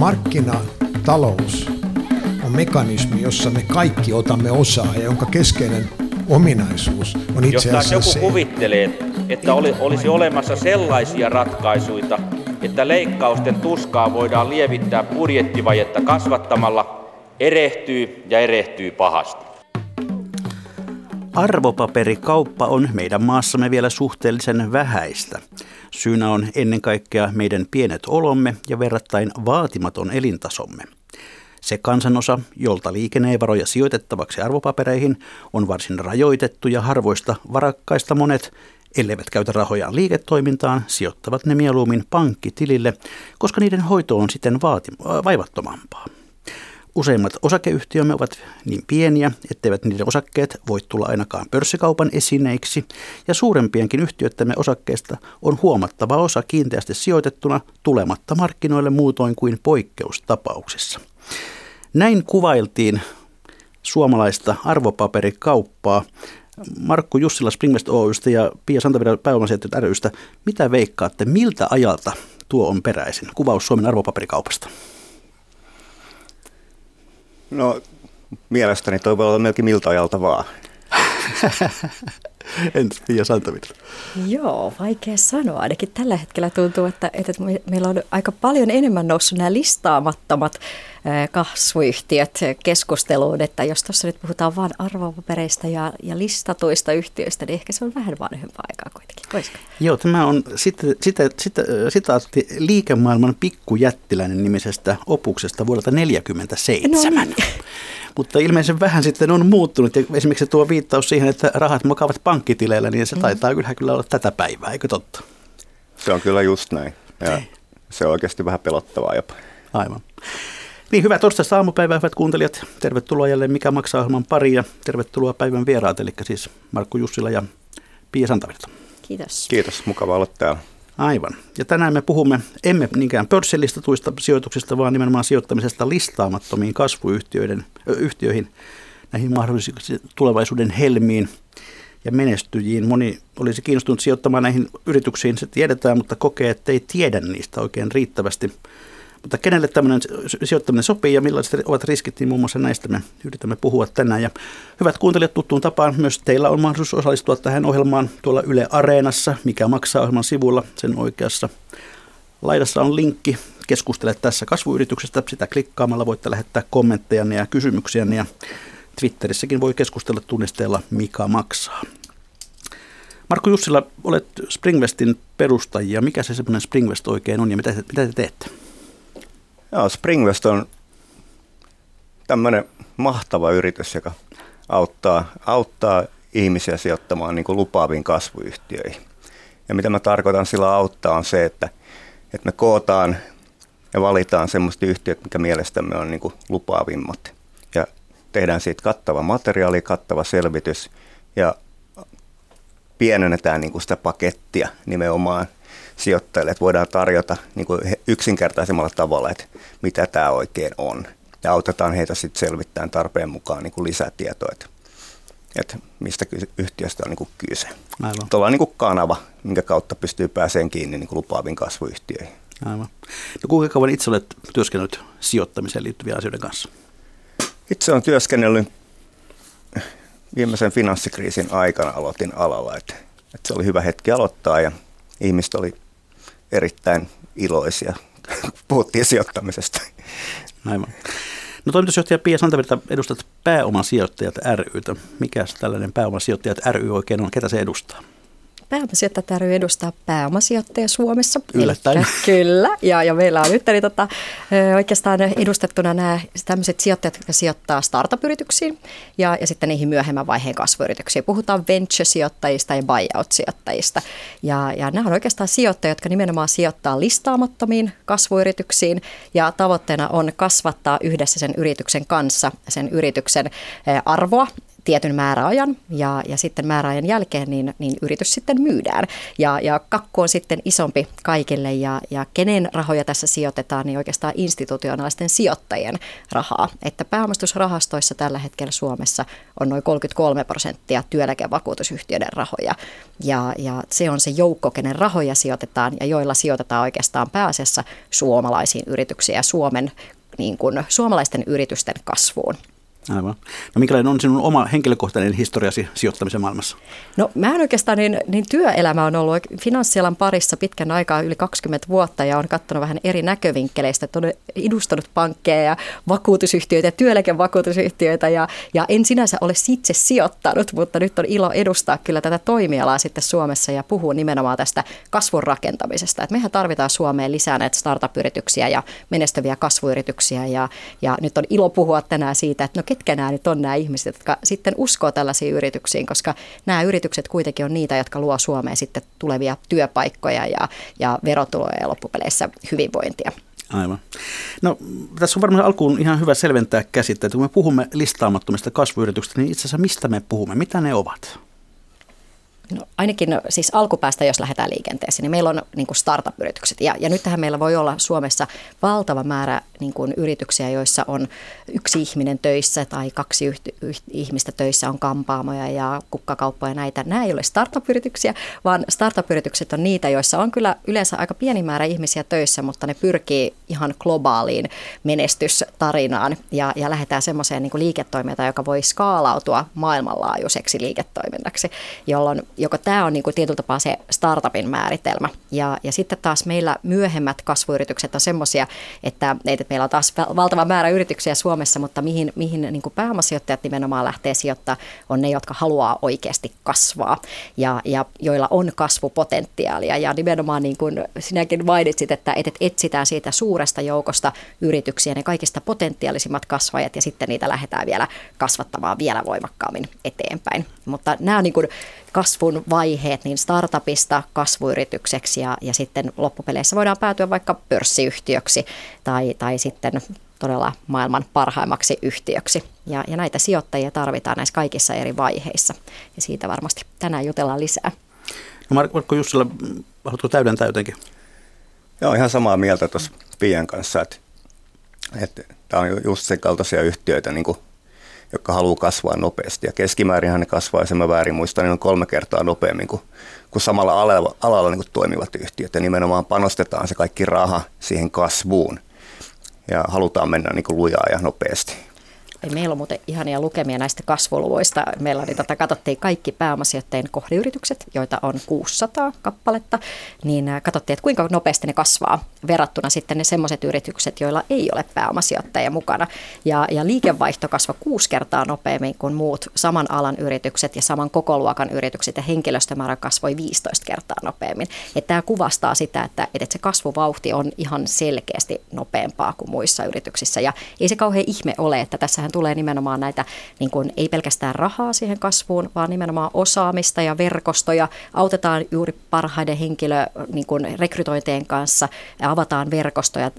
Markkinatalous on mekanismi, jossa me kaikki otamme osaa ja jonka keskeinen ominaisuus on itse Jos taas joku se, kuvittelee, että oli, olisi olemassa sellaisia ratkaisuja, että leikkausten tuskaa voidaan lievittää budjettivajetta kasvattamalla, erehtyy ja erehtyy pahasti. Arvopaperikauppa on meidän maassamme vielä suhteellisen vähäistä. Syynä on ennen kaikkea meidän pienet olomme ja verrattain vaatimaton elintasomme. Se kansanosa, jolta liikenne ei varoja sijoitettavaksi arvopapereihin, on varsin rajoitettu ja harvoista varakkaista monet, elleivät käytä rahojaan liiketoimintaan, sijoittavat ne mieluummin pankkitilille, koska niiden hoito on sitten vaati- vaivattomampaa. Useimmat osakeyhtiömme ovat niin pieniä, etteivät niiden osakkeet voi tulla ainakaan pörssikaupan esineiksi, ja suurempienkin yhtiöittämme osakkeista on huomattava osa kiinteästi sijoitettuna tulematta markkinoille muutoin kuin poikkeustapauksissa. Näin kuvailtiin suomalaista arvopaperikauppaa. Markku Jussila Springvest Oystä ja Pia Santavirta pääomasijoittajat rystä. Mitä veikkaatte, miltä ajalta tuo on peräisin? Kuvaus Suomen arvopaperikaupasta. No mielestäni toi voi olla melkein miltä ajalta vaan. Entä Pia Santavirta? Joo, vaikea sanoa. Ainakin tällä hetkellä tuntuu, että, että me- meillä on aika paljon enemmän noussut nämä listaamattomat kasvuyhtiöt keskusteluun, että jos tuossa nyt puhutaan vain arvopapereista ja, ja listatuista yhtiöistä, niin ehkä se on vähän vanhempaa aikaa Voisiko? Joo, tämä on sitä, sitä, sitä, sitaatti liikemaailman pikkujättiläinen nimisestä opuksesta vuodelta 1947. No niin. Mutta ilmeisen vähän sitten on muuttunut. Ja esimerkiksi tuo viittaus siihen, että rahat makaavat pankkitileillä, niin se taitaa kyllä, kyllä olla tätä päivää, eikö totta? Se on kyllä just näin. Ja se on oikeasti vähän pelottavaa jopa. Aivan. Niin, hyvää torstaista aamupäivää, hyvät kuuntelijat. Tervetuloa jälleen Mikä maksaa ohjelman pariin ja tervetuloa päivän vieraat, eli siis Markku Jussila ja Pia Santavirta. Kiitos. Kiitos, mukava olla täällä. Aivan. Ja tänään me puhumme emme niinkään pörssilistatuista sijoituksista, vaan nimenomaan sijoittamisesta listaamattomiin kasvuyhtiöiden, ö, yhtiöihin, näihin mahdollisesti tulevaisuuden helmiin ja menestyjiin. Moni olisi kiinnostunut sijoittamaan näihin yrityksiin, se tiedetään, mutta kokee, että ei tiedä niistä oikein riittävästi. Mutta kenelle tämmöinen sijoittaminen sopii ja millaiset ovat riskit, niin muun muassa näistä me yritämme puhua tänään. Ja hyvät kuuntelijat tuttuun tapaan, myös teillä on mahdollisuus osallistua tähän ohjelmaan tuolla Yle Areenassa, mikä maksaa ohjelman sivulla. Sen oikeassa laidassa on linkki. Keskustele tässä kasvuyrityksestä. Sitä klikkaamalla voitte lähettää kommentteja ja kysymyksiä. Ja Twitterissäkin voi keskustella tunnisteella Mikä maksaa. Markku Jussila, olet Springvestin perustajia. Mikä se semmoinen Springvest oikein on ja mitä te, mitä te teette? Joo, Springvest on tämmöinen mahtava yritys, joka auttaa, auttaa ihmisiä sijoittamaan niin kuin lupaaviin kasvuyhtiöihin. Ja mitä mä tarkoitan sillä auttaa on se, että, että me kootaan ja valitaan semmoista yhtiöt, mikä mielestämme on niin kuin lupaavimmat. Ja tehdään siitä kattava materiaali, kattava selvitys ja pienennetään niin kuin sitä pakettia nimenomaan sijoittajille, että voidaan tarjota niin kuin yksinkertaisemmalla tavalla, että mitä tämä oikein on. Ja autetaan heitä sitten selvittämään tarpeen mukaan niin kuin lisätietoa, että, että mistä yhtiöstä on niin kuin kyse. Aivan. Tuolla on niin kuin kanava, minkä kautta pystyy pääsemään kiinni niin kuin lupaaviin kasvuyhtiöihin. Aivan. No kuinka kauan itse olet työskennellyt sijoittamiseen liittyvien asioiden kanssa? Itse olen työskennellyt viimeisen finanssikriisin aikana aloitin alalla, että, että se oli hyvä hetki aloittaa ja ihmiset oli erittäin iloisia, puhuttiin sijoittamisesta. Aivan. No toimitusjohtaja Pia Santavirta, edustat pääomasijoittajat rytä. Mikä tällainen pääomasijoittajat ry oikein on? Ketä se edustaa? Pääomasijoittajat ry edustaa pääomasijoittajia Suomessa. Yllättäen. Elikkä Kyllä, ja, ja meillä on nyt eli, tota, oikeastaan edustettuna nämä tämmöiset sijoittajat, jotka sijoittaa startup-yrityksiin ja, ja sitten niihin myöhemmän vaiheen kasvuyrityksiin. Puhutaan venture-sijoittajista ja buyout-sijoittajista. Ja, ja nämä on oikeastaan sijoittajia, jotka nimenomaan sijoittaa listaamattomiin kasvuyrityksiin ja tavoitteena on kasvattaa yhdessä sen yrityksen kanssa sen yrityksen arvoa tietyn määräajan ja, ja sitten määräajan jälkeen niin, niin yritys sitten myydään. Ja, ja kakku on sitten isompi kaikille ja, ja kenen rahoja tässä sijoitetaan, niin oikeastaan institutionaalisten sijoittajien rahaa. Että pääomistusrahastoissa tällä hetkellä Suomessa on noin 33 prosenttia työeläkevakuutusyhtiöiden rahoja. Ja, ja se on se joukko, kenen rahoja sijoitetaan ja joilla sijoitetaan oikeastaan pääasiassa suomalaisiin yrityksiin ja Suomen, niin kuin, suomalaisten yritysten kasvuun. Aivan. No minkälainen on sinun oma henkilökohtainen historiasi sijoittamisen maailmassa? No mä en oikeastaan, niin, niin työelämä on ollut finanssialan parissa pitkän aikaa, yli 20 vuotta ja on katsonut vähän eri näkövinkkeleistä, että on edustanut pankkeja ja vakuutusyhtiöitä ja työeläkevakuutusyhtiöitä ja, ja en sinänsä ole itse sijoittanut, mutta nyt on ilo edustaa kyllä tätä toimialaa sitten Suomessa ja puhua nimenomaan tästä kasvun rakentamisesta. Että mehän tarvitaan Suomeen lisää näitä startup-yrityksiä ja menestyviä kasvuyrityksiä ja, ja nyt on ilo puhua tänään siitä, että no ketkä nämä nyt on nämä ihmiset, jotka sitten uskoo tällaisiin yrityksiin, koska nämä yritykset kuitenkin on niitä, jotka luo Suomeen sitten tulevia työpaikkoja ja, ja verotuloja ja loppupeleissä hyvinvointia. Aivan. No tässä on varmaan alkuun ihan hyvä selventää käsitteitä. Kun me puhumme listaamattomista kasvuyrityksistä, niin itse asiassa mistä me puhumme? Mitä ne ovat? No, ainakin siis alkupäästä, jos lähdetään liikenteeseen, niin meillä on niin kuin startup-yritykset. Ja, ja nyt tähän meillä voi olla Suomessa valtava määrä niin kuin yrityksiä, joissa on yksi ihminen töissä tai kaksi yhti, yht, ihmistä töissä, on kampaamoja ja kukkakauppoja näitä. Nämä ei ole startup-yrityksiä, vaan startup-yritykset on niitä, joissa on kyllä yleensä aika pieni määrä ihmisiä töissä, mutta ne pyrkii ihan globaaliin menestystarinaan ja, ja lähdetään semmoiseen niin liiketoimintaan, joka voi skaalautua maailmanlaajuiseksi liiketoiminnaksi, jolloin joko tämä on niin kuin tietyllä tapaa se startupin määritelmä. Ja, ja sitten taas meillä myöhemmät kasvuyritykset on semmoisia, että, että meillä on taas valtava määrä yrityksiä Suomessa, mutta mihin, mihin niin kuin pääomasijoittajat nimenomaan lähtee sijoittaa, on ne, jotka haluaa oikeasti kasvaa ja, ja joilla on kasvupotentiaalia. Ja nimenomaan niin kuin sinäkin mainitsit, että, että etsitään siitä suuresta joukosta yrityksiä ne kaikista potentiaalisimmat kasvajat ja sitten niitä lähdetään vielä kasvattamaan vielä voimakkaammin eteenpäin. Mutta nämä on niin kuin kasvun vaiheet niin startupista kasvuyritykseksi ja, ja sitten loppupeleissä voidaan päätyä vaikka pörssiyhtiöksi tai, tai sitten todella maailman parhaimmaksi yhtiöksi. Ja, ja näitä sijoittajia tarvitaan näissä kaikissa eri vaiheissa ja siitä varmasti tänään jutellaan lisää. No Markko Jussila, haluatko täydentää jotenkin? Joo, ihan samaa mieltä tuossa Pian kanssa, että, että tämä on just sen kaltaisia yhtiöitä, niin kuin jotka haluaa kasvaa nopeasti. Ja keskimäärin ne kasvaa, jos mä väärin muistan, niin on kolme kertaa nopeammin kuin, kuin samalla alalla, alalla niin kuin toimivat yhtiöt. Ja nimenomaan panostetaan se kaikki raha siihen kasvuun ja halutaan mennä niin kuin lujaa ja nopeasti. Meillä on muuten ihania lukemia näistä kasvuluvuista. Meillä niin tota, katsottiin kaikki pääomasijoittajien kohdeyritykset, joita on 600 kappaletta, niin äh, katsottiin, että kuinka nopeasti ne kasvaa verrattuna sitten ne semmoiset yritykset, joilla ei ole pääomasijoittajia mukana. Ja, ja liikevaihto kasvoi kuusi kertaa nopeammin kuin muut saman alan yritykset ja saman kokoluokan yritykset ja henkilöstömäärä kasvoi 15 kertaa nopeammin. Että tämä kuvastaa sitä, että, että se kasvuvauhti on ihan selkeästi nopeampaa kuin muissa yrityksissä. Ja ei se kauhean ihme ole, että tässä tähän tulee nimenomaan näitä, niin kuin, ei pelkästään rahaa siihen kasvuun, vaan nimenomaan osaamista ja verkostoja. Autetaan juuri parhaiden henkilö niin kuin rekrytointien kanssa, avataan verkostoja,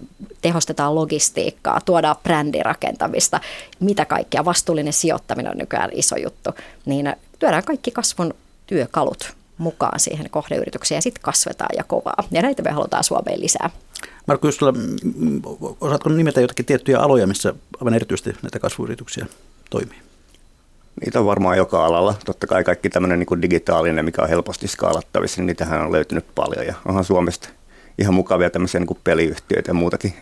tehostetaan logistiikkaa, tuodaan brändirakentamista, mitä kaikkea. Vastuullinen sijoittaminen on nykyään iso juttu. Niin työdään kaikki kasvun työkalut mukaan siihen kohdeyritykseen ja sitten kasvetaan ja kovaa. Ja näitä me halutaan Suomeen lisää. Markku Justula, osaatko nimetä jotakin tiettyjä aloja, missä aivan erityisesti näitä kasvuyrityksiä toimii? Niitä on varmaan joka alalla. Totta kai kaikki tämmöinen niin digitaalinen, mikä on helposti skaalattavissa, niin niitähän on löytynyt paljon. Ja onhan Suomesta ihan mukavia tämmöisiä niin peliyhtiöitä ja muutakin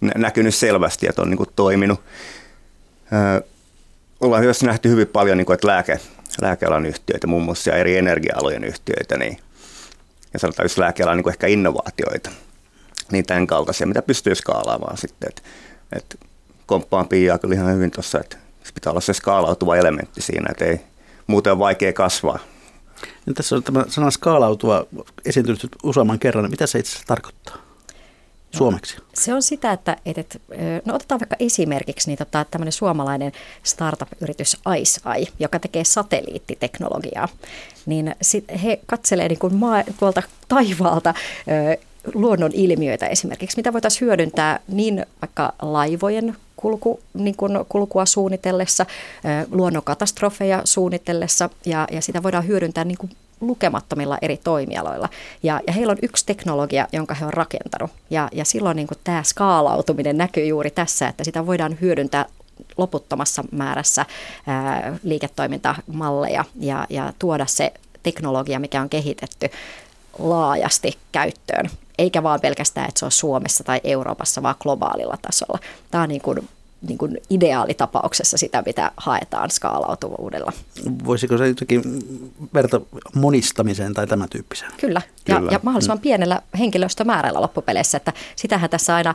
näkynyt selvästi, että on niin kuin toiminut. Öö, ollaan myös nähty hyvin paljon, niin kuin, että lääke, lääkealan yhtiöitä, muun muassa eri energia-alojen yhtiöitä, niin, ja sanotaan just lääkealan niin ehkä innovaatioita niin tämän kaltaisia, mitä pystyy skaalaamaan sitten. Et, et komppaan Piaa kyllä ihan hyvin tuossa, että pitää olla se skaalautuva elementti siinä, että ei muuten on vaikea kasvaa. Ja tässä on tämä sana skaalautuva esiintynyt useamman kerran. Mitä se itse asiassa tarkoittaa? suomeksi? Se on sitä, että, että no otetaan vaikka esimerkiksi niin tota, tämmöinen suomalainen startup-yritys IceEye, joka tekee satelliittiteknologiaa, niin sit he katselee niin kuin maa, tuolta taivaalta luonnon ilmiöitä esimerkiksi, mitä voitaisiin hyödyntää niin vaikka laivojen kulku, niin kuin kulkua suunnitellessa, luonnonkatastrofeja suunnitellessa ja, ja sitä voidaan hyödyntää niin kuin lukemattomilla eri toimialoilla. Ja, ja heillä on yksi teknologia, jonka he on rakentanut. Ja, ja silloin niin kuin tämä skaalautuminen näkyy juuri tässä, että sitä voidaan hyödyntää loputtomassa määrässä ää, liiketoimintamalleja ja, ja tuoda se teknologia, mikä on kehitetty laajasti käyttöön. Eikä vaan pelkästään, että se on Suomessa tai Euroopassa, vaan globaalilla tasolla. Tämä on niin kuin niin kuin ideaalitapauksessa sitä, mitä haetaan skaalautuvuudella. Voisiko se jotenkin verta monistamiseen tai tämän tyyppiseen? Kyllä, ja, Kyllä. ja mahdollisimman mm. pienellä henkilöstömäärällä loppupeleissä, että sitähän tässä aina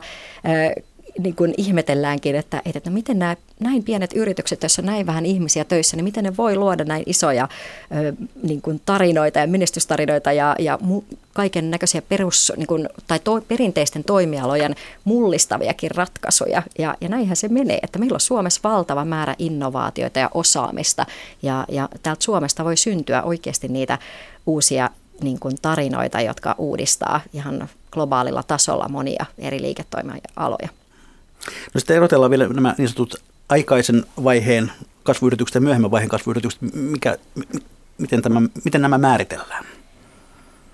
niin kuin ihmetelläänkin, että, että miten nämä näin pienet yritykset, joissa näin vähän ihmisiä töissä, niin miten ne voi luoda näin isoja ö, niin kuin tarinoita ja menestystarinoita ja, ja mu- kaiken näköisiä perus, niin kuin, tai to, perinteisten toimialojen mullistaviakin ratkaisuja. Ja, ja näinhän se menee, että meillä on Suomessa valtava määrä innovaatioita ja osaamista ja, ja täältä Suomesta voi syntyä oikeasti niitä uusia niin kuin tarinoita, jotka uudistaa ihan globaalilla tasolla monia eri liiketoimialoja. No sitten erotellaan vielä nämä niin sanotut aikaisen vaiheen kasvuyritykset ja myöhemmän vaiheen kasvuyritykset. Mikä, miten, tämä, miten nämä määritellään?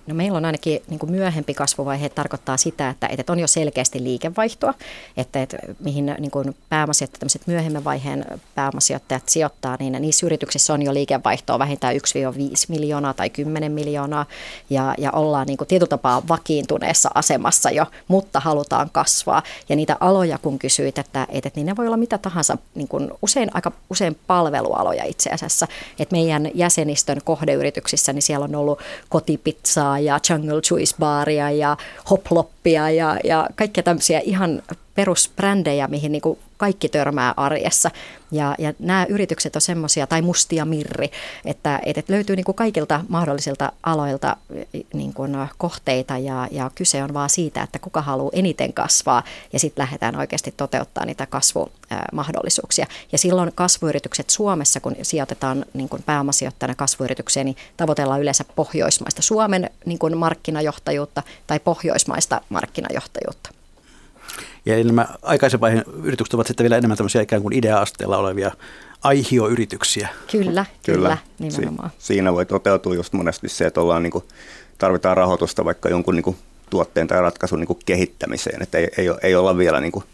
No meillä on ainakin niin kuin myöhempi kasvuvaihe tarkoittaa sitä, että, että on jo selkeästi liikevaihtoa, että, että mihin niin kuin pääomasijoittajat, tämmöiset myöhemmän vaiheen pääomasijoittajat sijoittaa, niin niissä yrityksissä on jo liikevaihtoa vähintään 1-5 miljoonaa tai 10 miljoonaa ja, ja ollaan niin kuin tietyllä tapaa vakiintuneessa asemassa jo, mutta halutaan kasvaa. Ja niitä aloja kun kysyit, että, että, että niin ne voi olla mitä tahansa, niin kuin usein aika usein palvelualoja itse asiassa, että meidän jäsenistön kohdeyrityksissä, niin siellä on ollut kotipizzaa, ja Jungle Juice Baria ja Hoploppia ja, ja kaikkia tämmöisiä ihan perusbrändejä, mihin niin kuin kaikki törmää arjessa. Ja, ja nämä yritykset on semmoisia, tai mustia mirri, että, että löytyy niin kuin kaikilta mahdollisilta aloilta niin kuin kohteita ja, ja kyse on vaan siitä, että kuka haluaa eniten kasvaa ja sitten lähdetään oikeasti toteuttaa niitä kasvumahdollisuuksia. Ja silloin kasvuyritykset Suomessa, kun sijoitetaan niin kuin pääomasijoittajana kasvuyritykseen, niin tavoitellaan yleensä pohjoismaista Suomen niin kuin markkinajohtajuutta tai pohjoismaista markkinajohtajuutta. Ja nämä aikaisen vaiheen yritykset ovat sitten vielä enemmän tämmöisiä ikään kuin idea-asteella olevia aihioyrityksiä. Kyllä, kyllä, kyllä nimenomaan. Si- siinä voi toteutua just monesti se, että ollaan niin kuin, tarvitaan rahoitusta vaikka jonkun niin kuin, tuotteen tai ratkaisun niin kuin, kehittämiseen, että ei, ei, ei olla vielä niin kuin,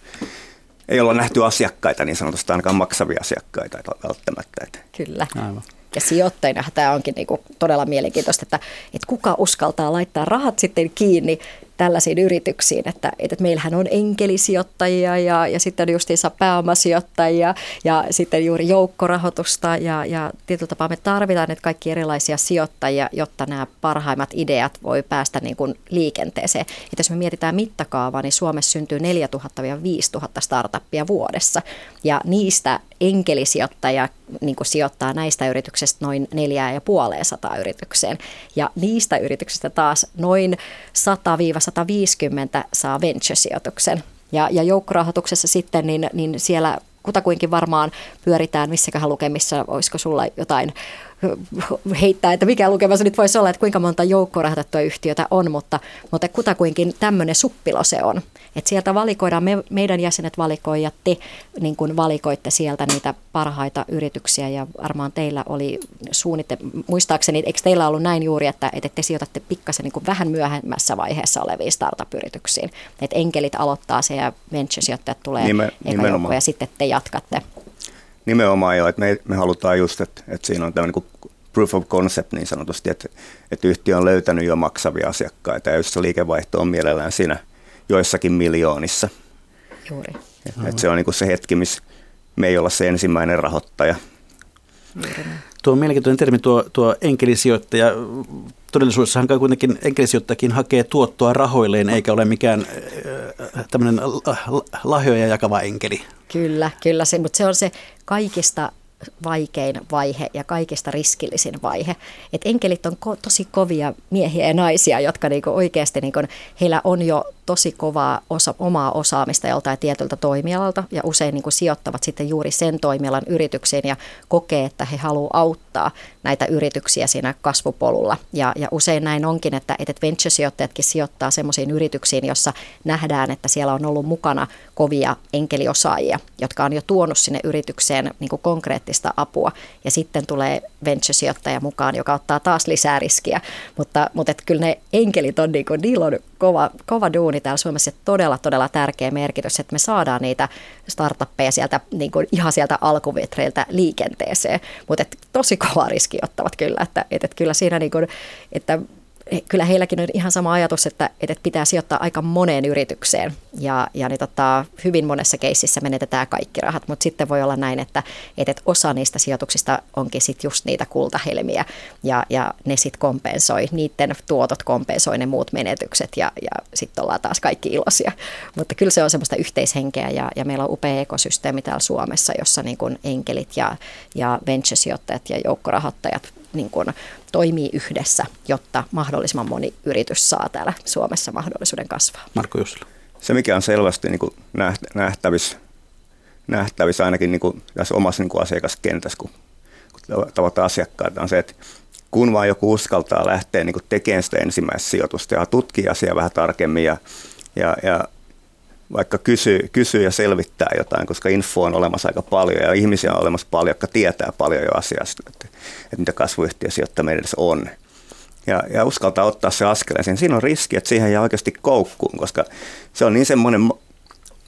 ei olla nähty asiakkaita niin sanotusti ainakaan maksavia asiakkaita välttämättä. Että. Kyllä. Aivan. Ja sijoittajina tämä onkin niin kuin todella mielenkiintoista, että, että kuka uskaltaa laittaa rahat sitten kiinni tällaisiin yrityksiin, että, että meillähän on enkelisijoittajia ja, ja sitten justiinsa pääomasijoittajia ja sitten juuri joukkorahoitusta ja, ja tietyllä tapaa me tarvitaan nyt kaikki erilaisia sijoittajia, jotta nämä parhaimmat ideat voi päästä niin kuin liikenteeseen. Että jos me mietitään mittakaavaa, niin Suomessa syntyy 4000-5000 startuppia vuodessa ja niistä enkelisijoittaja niin kuin sijoittaa näistä yrityksistä noin 4,5 yritykseen. Ja niistä yrityksistä taas noin 100-150 saa venture-sijoituksen. Ja, ja joukkorahoituksessa sitten, niin, niin siellä kutakuinkin varmaan pyöritään missäköhän lukemissa, olisiko sulla jotain heittää, että mikä lukema se nyt voisi olla, että kuinka monta joukkorahoitettua yhtiötä on, mutta, mutta kutakuinkin tämmöinen suppilo se on. Että sieltä valikoidaan, me, meidän jäsenet valikoi ja te niin kuin valikoitte sieltä niitä parhaita yrityksiä ja varmaan teillä oli suunnitte, muistaakseni, eikö teillä ollut näin juuri, että, että te sijoitatte pikkasen niin vähän myöhemmässä vaiheessa oleviin startup-yrityksiin. Että enkelit aloittaa se ja venture-sijoittajat tulee Nime, eka joukko, ja sitten te jatkatte. Nimenomaan jo, että me, me halutaan just, että, että siinä on tämmöinen niin proof of concept niin sanotusti, että, että yhtiö on löytänyt jo maksavia asiakkaita ja jos se liikevaihto on mielellään siinä joissakin miljoonissa. Juuri. Että, että se on niin kuin se hetki, missä me ei olla se ensimmäinen rahoittaja. Juuri. Tuo on mielenkiintoinen termi, tuo, tuo enkelisijoittaja. Todellisuudessahan kuitenkin enkelisijoittajakin hakee tuottoa rahoilleen, eikä ole mikään äh, tämmöinen lahjoja jakava enkeli. Kyllä, kyllä se, mutta se on se kaikista vaikein vaihe ja kaikista riskillisin vaihe. Et enkelit on ko- tosi kovia miehiä ja naisia, jotka niinku oikeasti niinku, heillä on jo tosi kovaa osa, omaa osaamista joltain tietyltä toimialalta ja usein niin kuin sijoittavat sitten juuri sen toimialan yrityksiin ja kokee, että he haluavat auttaa näitä yrityksiä siinä kasvupolulla. Ja, ja usein näin onkin, että, että venture-sijoittajatkin sijoittaa sellaisiin yrityksiin, jossa nähdään, että siellä on ollut mukana kovia enkeliosaajia, jotka on jo tuonut sinne yritykseen niin kuin konkreettista apua. Ja sitten tulee venture-sijoittaja mukaan, joka ottaa taas lisää riskiä. Mutta, mutta että kyllä ne enkelit on, niin kuin, niillä on kova, kova duuni täällä Suomessa todella, todella tärkeä merkitys, että me saadaan niitä startuppeja sieltä niin kuin ihan sieltä alkuvetreiltä liikenteeseen. Mutta tosi kova riski ottavat kyllä, että, että, että kyllä siinä niin kuin, että kyllä heilläkin on ihan sama ajatus, että, että pitää sijoittaa aika moneen yritykseen ja, ja niin tota, hyvin monessa keississä menetetään kaikki rahat, mutta sitten voi olla näin, että, että osa niistä sijoituksista onkin sitten just niitä kultahelmiä ja, ja ne sitten kompensoi, niiden tuotot kompensoi ne muut menetykset ja, ja sitten ollaan taas kaikki iloisia. Mutta kyllä se on semmoista yhteishenkeä ja, ja meillä on upea ekosysteemi täällä Suomessa, jossa niin kuin enkelit ja, ja venture-sijoittajat ja joukkorahoittajat niin kuin toimii yhdessä, jotta mahdollisimman moni yritys saa täällä Suomessa mahdollisuuden kasvaa. Marko Jussila. Se, mikä on selvästi niin kuin nähtävissä, nähtävissä ainakin niin kuin tässä omassa niin kuin asiakaskentässä, kun, kun tavataan asiakkaita, on se, että kun vaan joku uskaltaa lähteä niin kuin tekemään sitä ensimmäistä sijoitusta ja tutkii asiaa vähän tarkemmin ja, ja, ja vaikka kysyy, kysyy ja selvittää jotain, koska info on olemassa aika paljon ja ihmisiä on olemassa paljon, jotka tietää paljon jo asiasta, että, että mitä kasvuyhtiösijoittaminen edes on. Ja, ja uskaltaa ottaa se askeleen. Siinä on riski, että siihen jää oikeasti koukkuun, koska se on niin semmoinen,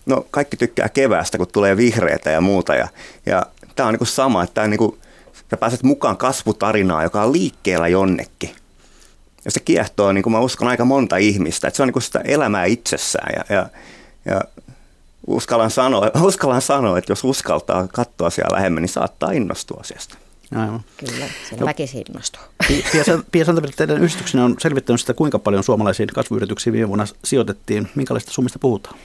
no kaikki tykkää keväästä, kun tulee vihreitä ja muuta. Ja, ja tämä on niin kuin sama, että tämä niin kuin, sä pääset mukaan kasvutarinaan, joka on liikkeellä jonnekin. Ja se kiehtoo, niin kuin mä uskon, aika monta ihmistä. Että se on niin kuin sitä elämää itsessään. Ja, ja ja uskallan sanoa, uskallan sanoa, että jos uskaltaa katsoa siellä lähemmän, niin saattaa innostua asiasta. Aivan. Kyllä, sen no. väkisin innostuu. Pia Santavirta, teidän yhdistyksenä on selvittänyt sitä, kuinka paljon suomalaisiin kasvuyrityksiin viime vuonna sijoitettiin. Minkälaista summista puhutaan?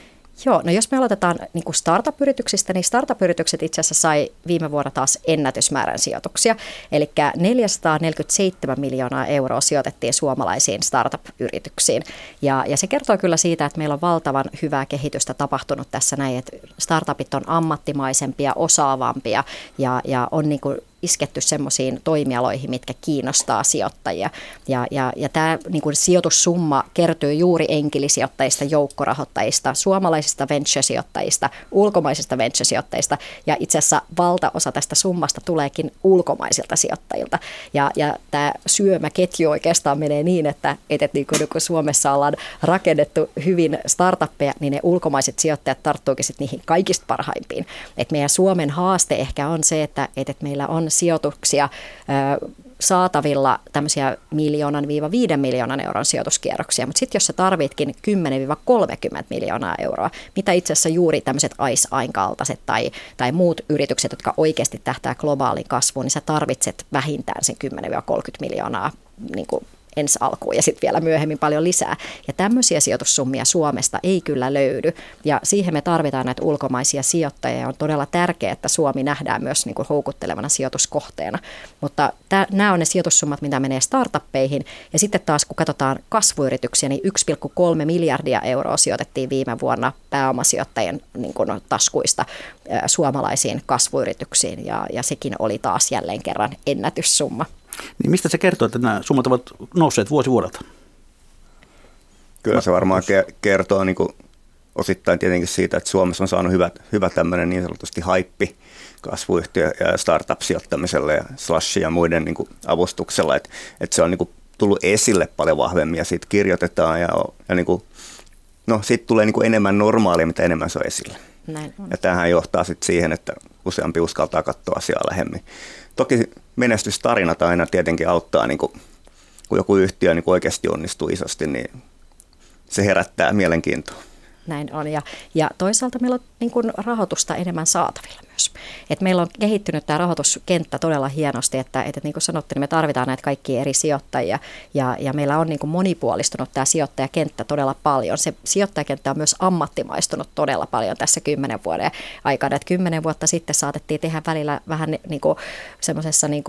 Joo, no jos me aloitetaan niin kuin startup-yrityksistä, niin startup-yritykset itse asiassa sai viime vuonna taas ennätysmäärän sijoituksia. Eli 447 miljoonaa euroa sijoitettiin suomalaisiin startup-yrityksiin. Ja, ja se kertoo kyllä siitä, että meillä on valtavan hyvää kehitystä tapahtunut tässä näin, että startupit on ammattimaisempia, osaavampia ja, ja on niin kuin isketty semmoisiin toimialoihin, mitkä kiinnostaa sijoittajia. Ja, ja, ja tämä niin kuin sijoitussumma kertyy juuri enkelisijoittajista, joukkorahoittajista, suomalaisista venture-sijoittajista, ulkomaisista venture-sijoittajista ja itse asiassa valtaosa tästä summasta tuleekin ulkomaisilta sijoittajilta. Ja, ja tämä syömäketju oikeastaan menee niin, että, että niin kun Suomessa ollaan rakennettu hyvin startuppeja, niin ne ulkomaiset sijoittajat tarttuukin sitten niihin kaikista parhaimpiin. Et meidän Suomen haaste ehkä on se, että, että meillä on sijoituksia saatavilla tämmöisiä miljoonan viiva viiden miljoonan euron sijoituskierroksia, mutta sitten jos sä tarvitkin 10-30 miljoonaa euroa, mitä itse asiassa juuri tämmöiset ICE kaltaiset tai, tai muut yritykset, jotka oikeasti tähtää globaaliin kasvuun, niin sä tarvitset vähintään sen 10-30 miljoonaa niin kuin ensi alkuun ja sitten vielä myöhemmin paljon lisää. Ja tämmöisiä sijoitussummia Suomesta ei kyllä löydy ja siihen me tarvitaan näitä ulkomaisia sijoittajia on todella tärkeää, että Suomi nähdään myös niin kuin houkuttelevana sijoituskohteena. Mutta nämä on ne sijoitussummat, mitä menee startuppeihin ja sitten taas kun katsotaan kasvuyrityksiä, niin 1,3 miljardia euroa sijoitettiin viime vuonna pääomasijoittajien niin kuin taskuista suomalaisiin kasvuyrityksiin ja, ja sekin oli taas jälleen kerran ennätyssumma. Niin mistä se kertoo, että nämä summat ovat nousseet vuosi vuodelta? Kyllä se varmaan kertoo niin kuin osittain tietenkin siitä, että Suomessa on saanut hyvä, hyvä tämmöinen niin sanotusti haippi kasvuyhtiö- ja startup-sijoittamiselle ja slash ja muiden niin kuin avustuksella, että, että se on niin kuin tullut esille paljon vahvemmin ja siitä kirjoitetaan ja, ja niin kuin, no siitä tulee niin kuin enemmän normaalia, mitä enemmän se on esillä. Näin on. Ja tämähän johtaa sitten siihen, että useampi uskaltaa katsoa asiaa lähemmin. Toki menestystarinat aina tietenkin auttaa, niin kuin, kun joku yhtiö niin oikeasti onnistuu isosti, niin se herättää mielenkiintoa. Näin on. Ja, ja toisaalta meillä on niin kuin rahoitusta enemmän saatavilla myös. että meillä on kehittynyt tämä rahoituskenttä todella hienosti, että, että niin kuin sanottu, niin me tarvitaan näitä kaikkia eri sijoittajia ja, ja meillä on niin kuin monipuolistunut tämä sijoittajakenttä todella paljon. Se sijoittajakenttä on myös ammattimaistunut todella paljon tässä kymmenen vuoden aikana, että kymmenen vuotta sitten saatettiin tehdä välillä vähän niin kuin semmoisessa niin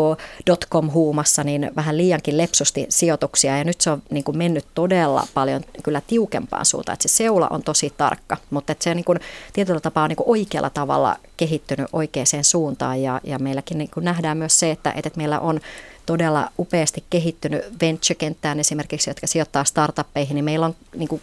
dotcom-huumassa niin vähän liiankin lepsusti sijoituksia ja nyt se on niin kuin mennyt todella paljon kyllä tiukempaan suuntaan, että se seula on tosi tarkka, mutta se niin kuin, tietyllä tapaa on niin kuin oikealla tavalla kehittynyt oikeaan suuntaan. Ja, ja meilläkin niin kuin nähdään myös se, että, että meillä on todella upeasti kehittynyt venture-kenttään esimerkiksi, jotka sijoittaa startuppeihin, niin meillä on niin kuin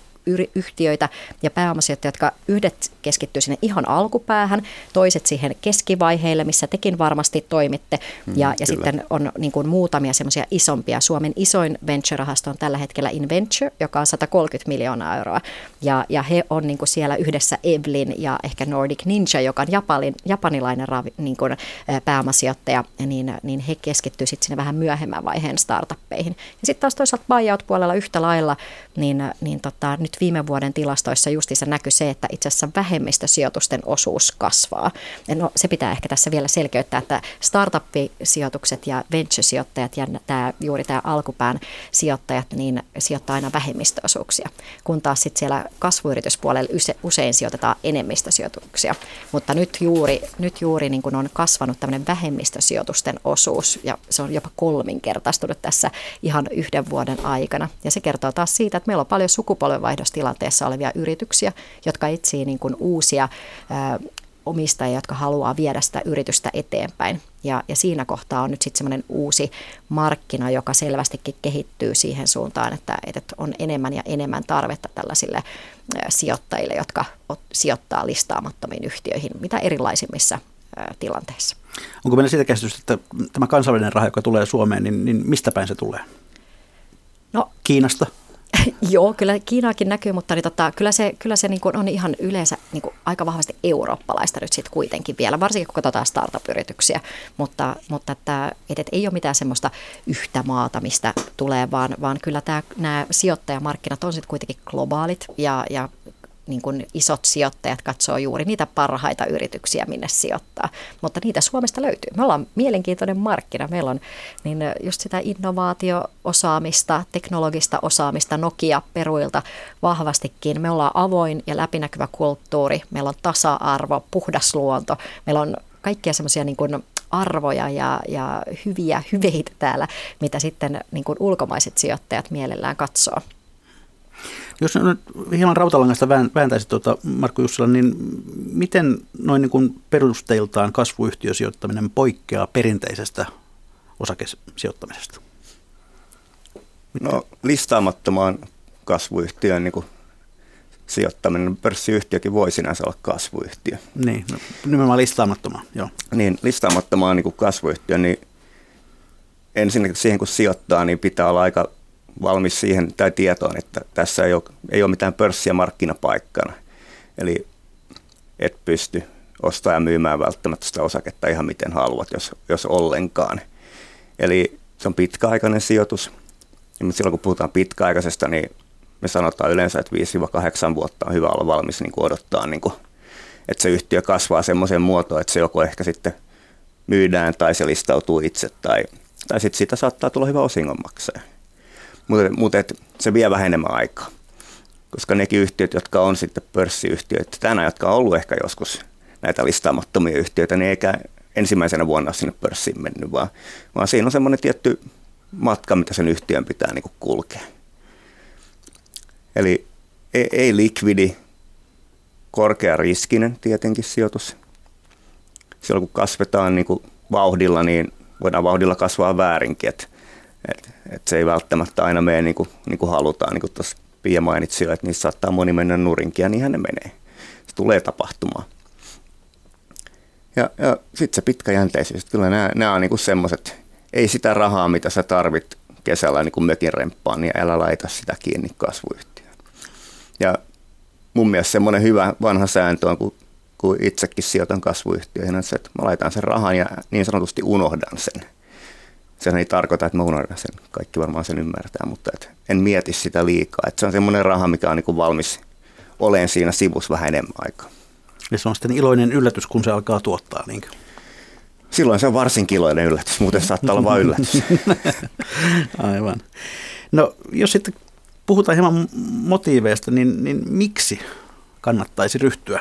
yhtiöitä ja pääomasijoittajat, jotka yhdet keskittyy sinne ihan alkupäähän, toiset siihen keskivaiheille, missä tekin varmasti toimitte, mm, ja, ja sitten on niin kuin muutamia semmoisia isompia. Suomen isoin venture-rahasto on tällä hetkellä Inventure, joka on 130 miljoonaa euroa, ja, ja he on niin kuin siellä yhdessä Evlin ja ehkä Nordic Ninja, joka on Japanin, japanilainen ravi, niin kuin, pääomasijoittaja, niin, niin he keskittyy sitten sinne vähän myöhemmän vaiheen startuppeihin. Ja sitten taas toisaalta buyout-puolella yhtä lailla, niin, niin tota, nyt viime vuoden tilastoissa justissa näkyy se, että itse asiassa vähemmistösijoitusten osuus kasvaa. No, se pitää ehkä tässä vielä selkeyttää, että startup-sijoitukset ja venture-sijoittajat ja tämä, juuri tämä alkupään sijoittajat niin sijoittaa aina vähemmistöosuuksia, kun taas sitten siellä kasvuyrityspuolella usein sijoitetaan enemmistösijoituksia. Mutta nyt juuri, nyt juuri niin kuin on kasvanut tämmöinen vähemmistösijoitusten osuus ja se on jopa kolminkertaistunut tässä ihan yhden vuoden aikana. Ja se kertoo taas siitä, että meillä on paljon sukupolvenvaihdostilanteessa olevia yrityksiä, jotka etsii niin kuin uusia omistajia, jotka haluaa viedä sitä yritystä eteenpäin. Ja, ja siinä kohtaa on nyt sitten semmoinen uusi markkina, joka selvästikin kehittyy siihen suuntaan, että, että on enemmän ja enemmän tarvetta tällaisille sijoittajille, jotka sijoittaa listaamattomiin yhtiöihin, mitä erilaisimmissa tilanteissa. Onko meillä sitä käsitystä, että tämä kansainvälinen raha, joka tulee Suomeen, niin, niin mistä päin se tulee? No, Kiinasta? Joo, kyllä Kiinaakin näkyy, mutta niin tota, kyllä se, kyllä se niin kuin on ihan yleensä niin kuin aika vahvasti eurooppalaista nyt sitten kuitenkin vielä, varsinkin kun katsotaan startup-yrityksiä. Mutta, mutta että, että, että ei ole mitään semmoista yhtä maata, mistä tulee, vaan, vaan kyllä tämä, nämä sijoittajamarkkinat on sitten kuitenkin globaalit ja, ja niin kuin isot sijoittajat katsoo juuri niitä parhaita yrityksiä, minne sijoittaa. Mutta niitä Suomesta löytyy. Me ollaan mielenkiintoinen markkina. Meillä on niin just sitä innovaatio-osaamista, teknologista osaamista Nokia-peruilta vahvastikin. Me ollaan avoin ja läpinäkyvä kulttuuri. Meillä on tasa-arvo, puhdas luonto. Meillä on kaikkia semmoisia niin kuin arvoja ja, ja hyviä hyveitä täällä, mitä sitten niin kuin ulkomaiset sijoittajat mielellään katsoo. Jos nyt hieman rautalangasta vääntäisi tuota Markku Jussila, niin miten noin niin kuin perusteiltaan kasvuyhtiösijoittaminen poikkeaa perinteisestä osakesijoittamisesta? No listaamattomaan kasvuyhtiöön niin kuin sijoittaminen, pörssiyhtiökin voi sinänsä olla kasvuyhtiö. Niin, no, nimenomaan listaamattomaan, joo. Niin, listaamattomaan niin kuin kasvuyhtiö, niin ensinnäkin siihen kun sijoittaa, niin pitää olla aika valmis siihen tai tietoon, että tässä ei ole, ei ole mitään pörssiä markkinapaikkana. Eli et pysty ostamaan ja myymään välttämättä sitä osaketta ihan miten haluat, jos, jos ollenkaan. Eli se on pitkäaikainen sijoitus. Ja silloin kun puhutaan pitkäaikaisesta, niin me sanotaan yleensä, että 5-8 vuotta on hyvä olla valmis niin odottaa, niin kuin, että se yhtiö kasvaa semmoiseen muotoon, että se joko ehkä sitten myydään tai se listautuu itse tai, tai sitten siitä saattaa tulla hyvä osingonmaksaja. Mutta, mutta et se vie vähän enemmän aikaa. Koska nekin yhtiöt, jotka on sitten pörssiyhtiöitä tänään, jotka on ollut ehkä joskus näitä listaamattomia yhtiöitä, niin eikä ensimmäisenä vuonna sinne pörssiin mennyt, vaan, vaan siinä on semmoinen tietty matka, mitä sen yhtiön pitää niin kulkea. Eli ei, ei likvidi, korkea riskinen tietenkin sijoitus. Silloin kun kasvetaan niin kuin vauhdilla, niin voidaan vauhdilla kasvaa väärinkin. Että et, et se ei välttämättä aina mene niin kuin, niin kuin halutaan, niin kuin tuossa Pia mainitsi että niissä saattaa moni mennä nurinkin ja niinhän ne menee. Se tulee tapahtumaan. Ja, ja sitten se pitkäjänteisyys, kyllä nämä, nämä on niin semmoiset, ei sitä rahaa, mitä sä tarvit kesällä niin kuin mökin remppaan, niin älä laita sitä kiinni kasvuyhtiöön. Ja mun mielestä semmoinen hyvä vanha sääntö on, kun, kun itsekin sijoitan kasvuyhtiöihin, että mä laitan sen rahan ja niin sanotusti unohdan sen – sehän ei tarkoita, että mä unohdan sen. Kaikki varmaan sen ymmärtää, mutta et en mieti sitä liikaa. Et se on semmoinen raha, mikä on niin valmis olen siinä sivussa vähän enemmän aikaa. Ja se on sitten iloinen yllätys, kun se alkaa tuottaa. Niin Silloin se on varsin kiloinen yllätys, muuten saattaa olla vain yllätys. Aivan. No jos sitten puhutaan hieman motiiveista, niin, niin miksi kannattaisi ryhtyä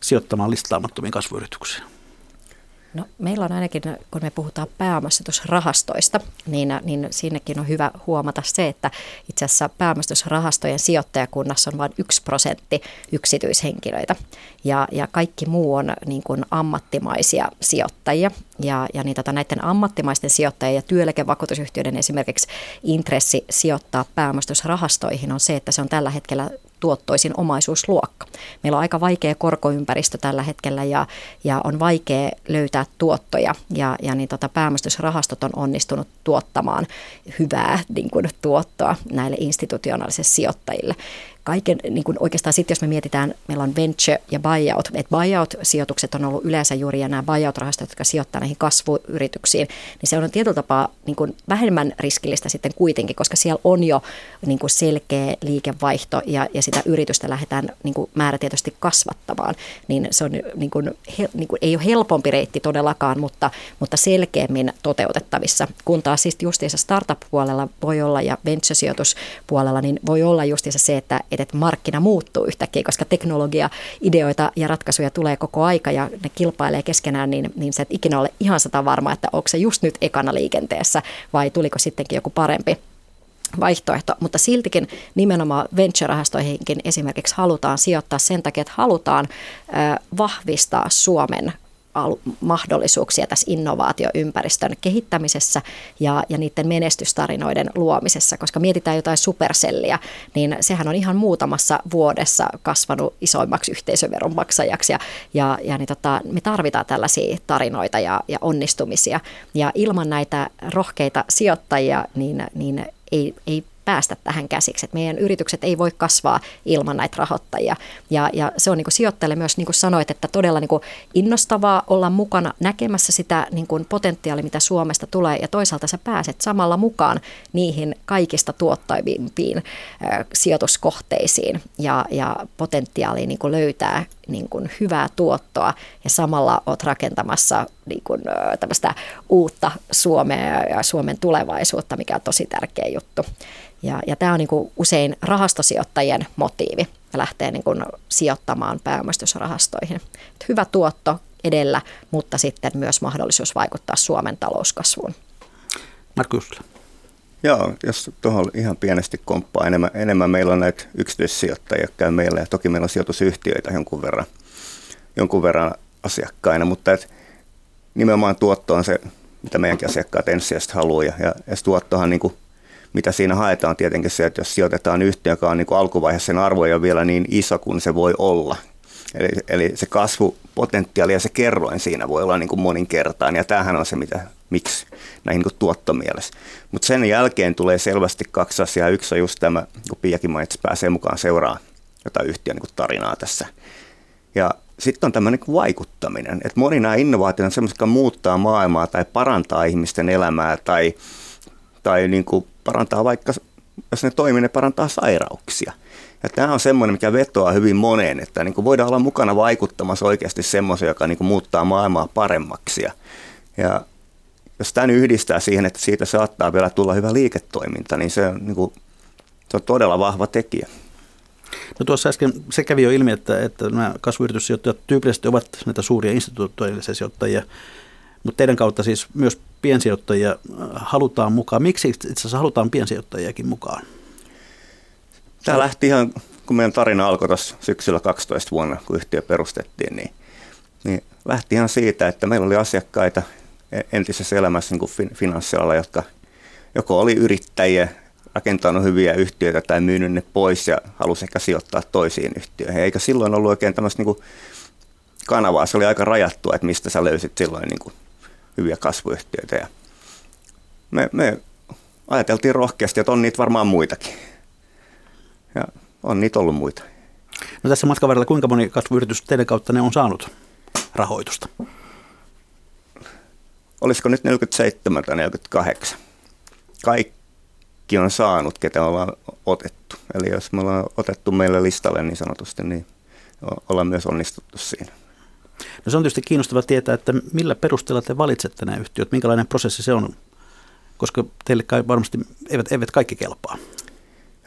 sijoittamaan listaamattomiin kasvuyrityksiin? No, meillä on ainakin, kun me puhutaan pääomassijoitusrahastoista, niin, niin siinäkin on hyvä huomata se, että itse asiassa pääomassijoitusrahastojen sijoittajakunnassa on vain yksi prosentti yksityishenkilöitä. Ja, ja kaikki muu on niin kuin ammattimaisia sijoittajia. Ja, ja niin tota, näiden ammattimaisten sijoittajien ja työeläkevakuutusyhtiöiden esimerkiksi intressi sijoittaa pääomassijoitusrahastoihin on se, että se on tällä hetkellä tuottoisin omaisuusluokka. Meillä on aika vaikea korkoympäristö tällä hetkellä ja, ja on vaikea löytää tuottoja ja, ja niin tota, pääomistusrahastot on onnistunut tuottamaan hyvää niin kuin, tuottoa näille institutionaalisille sijoittajille kaiken, niin kuin oikeastaan sitten jos me mietitään, meillä on venture ja buyout, että buyout-sijoitukset on ollut yleensä juuri ja nämä buyout-rahastot, jotka sijoittaa näihin kasvuyrityksiin, niin se on tietyllä tapaa niin kuin vähemmän riskillistä sitten kuitenkin, koska siellä on jo niin kuin selkeä liikevaihto ja, ja sitä yritystä lähdetään niin kuin määrätietoisesti kasvattamaan, niin se on niin kuin, he, niin kuin, ei ole helpompi reitti todellakaan, mutta, mutta selkeämmin toteutettavissa, kun taas siis justiinsa startup-puolella voi olla ja venture-sijoituspuolella, niin voi olla justiinsa se, että että markkina muuttuu yhtäkkiä, koska teknologia, ideoita ja ratkaisuja tulee koko aika ja ne kilpailee keskenään, niin, niin se et ikinä ole ihan sata varma, että onko se just nyt ekana liikenteessä vai tuliko sittenkin joku parempi vaihtoehto, mutta siltikin nimenomaan venture-rahastoihinkin esimerkiksi halutaan sijoittaa sen takia, että halutaan vahvistaa Suomen mahdollisuuksia tässä innovaatioympäristön kehittämisessä ja, ja niiden menestystarinoiden luomisessa, koska mietitään jotain superselliä, niin sehän on ihan muutamassa vuodessa kasvanut isoimmaksi yhteisöveron maksajaksi ja, ja, ja niin tota, me tarvitaan tällaisia tarinoita ja, ja onnistumisia. Ja ilman näitä rohkeita sijoittajia niin, niin ei, ei päästä tähän käsiksi. Että meidän yritykset ei voi kasvaa ilman näitä rahoittajia. Ja, ja se on niin kuin sijoittajille myös, niin kuin sanoit, että todella niin kuin innostavaa olla mukana näkemässä sitä niin kuin potentiaalia, mitä Suomesta tulee. Ja toisaalta sä pääset samalla mukaan niihin kaikista tuottavimpiin äh, sijoituskohteisiin ja, ja potentiaaliin niin kuin löytää niin kuin hyvää tuottoa ja samalla olet rakentamassa niin kuin, uutta Suomea ja Suomen tulevaisuutta, mikä on tosi tärkeä juttu. Ja, ja tämä on niin kuin usein rahastosijoittajien motiivi lähteä niin kuin sijoittamaan pääomistusrahastoihin. Hyvä tuotto edellä, mutta sitten myös mahdollisuus vaikuttaa Suomen talouskasvuun. Markus. Joo, jos tuohon ihan pienesti komppaa. Enemmän, enemmän meillä on näitä yksityissijoittajia, jotka käy meillä. Ja toki meillä on sijoitusyhtiöitä jonkun verran, jonkun verran asiakkaina, mutta et nimenomaan tuotto on se, mitä meidänkin asiakkaat ensisijaisesti haluaa. Ja, ja, tuottohan niin kuin, mitä siinä haetaan tietenkin se, että jos sijoitetaan yhtiö, joka on niin kuin alkuvaiheessa sen arvo ei ole vielä niin iso kuin se voi olla, Eli, eli se kasvupotentiaali ja se kerroin siinä voi olla niin kuin moninkertainen, ja tämähän on se, mitä, miksi näin niin tuottomielessä. Mutta sen jälkeen tulee selvästi kaksi asiaa. Yksi on just tämä, kun Piakin mainitsi, pääsee mukaan seuraa jotain yhtiön niin tarinaa tässä. Ja sitten on tämmöinen niin vaikuttaminen, että moni nämä innovaatiot on semmoisia, jotka muuttaa maailmaa tai parantaa ihmisten elämää tai, tai niin kuin parantaa vaikka, jos ne toimii, ne parantaa sairauksia. Ja tämä on semmoinen, mikä vetoaa hyvin moneen, että niin kuin voidaan olla mukana vaikuttamassa oikeasti semmoisen, joka niin kuin muuttaa maailmaa paremmaksi. Ja, ja jos tämän yhdistää siihen, että siitä saattaa vielä tulla hyvä liiketoiminta, niin se on, niin kuin, se on todella vahva tekijä. No tuossa äsken se kävi jo ilmi, että, että nämä kasvuyrityssijoittajat tyypillisesti ovat näitä suuria instituutioillisia sijoittajia, mutta teidän kautta siis myös piensijoittajia äh, halutaan mukaan. Miksi itse asiassa halutaan piensijoittajiakin mukaan? Tämä lähti ihan, kun meidän tarina alkoi tuossa syksyllä 12 vuonna, kun yhtiö perustettiin, niin, niin lähti ihan siitä, että meillä oli asiakkaita e, entisessä elämässä niin finanssialalla, jotka joko oli yrittäjiä, rakentanut hyviä yhtiöitä tai myynyt ne pois ja halusi ehkä sijoittaa toisiin yhtiöihin. Eikä silloin ollut oikein tämmöistä niin kanavaa. Se oli aika rajattua, että mistä sä löysit silloin niin kuin hyviä kasvuyhtiöitä. Ja me, me ajateltiin rohkeasti, että on niitä varmaan muitakin. On niitä ollut muita. No tässä matkan varrella kuinka moni kasvuyritys teidän kautta ne on saanut rahoitusta? Olisiko nyt 47 tai 48? Kaikki on saanut, ketä ollaan otettu. Eli jos me ollaan otettu meille listalle niin sanotusti, niin ollaan myös onnistuttu siinä. No se on tietysti kiinnostava tietää, että millä perusteella te valitsette nämä yhtiöt, minkälainen prosessi se on, koska teille varmasti eivät, eivät kaikki kelpaa.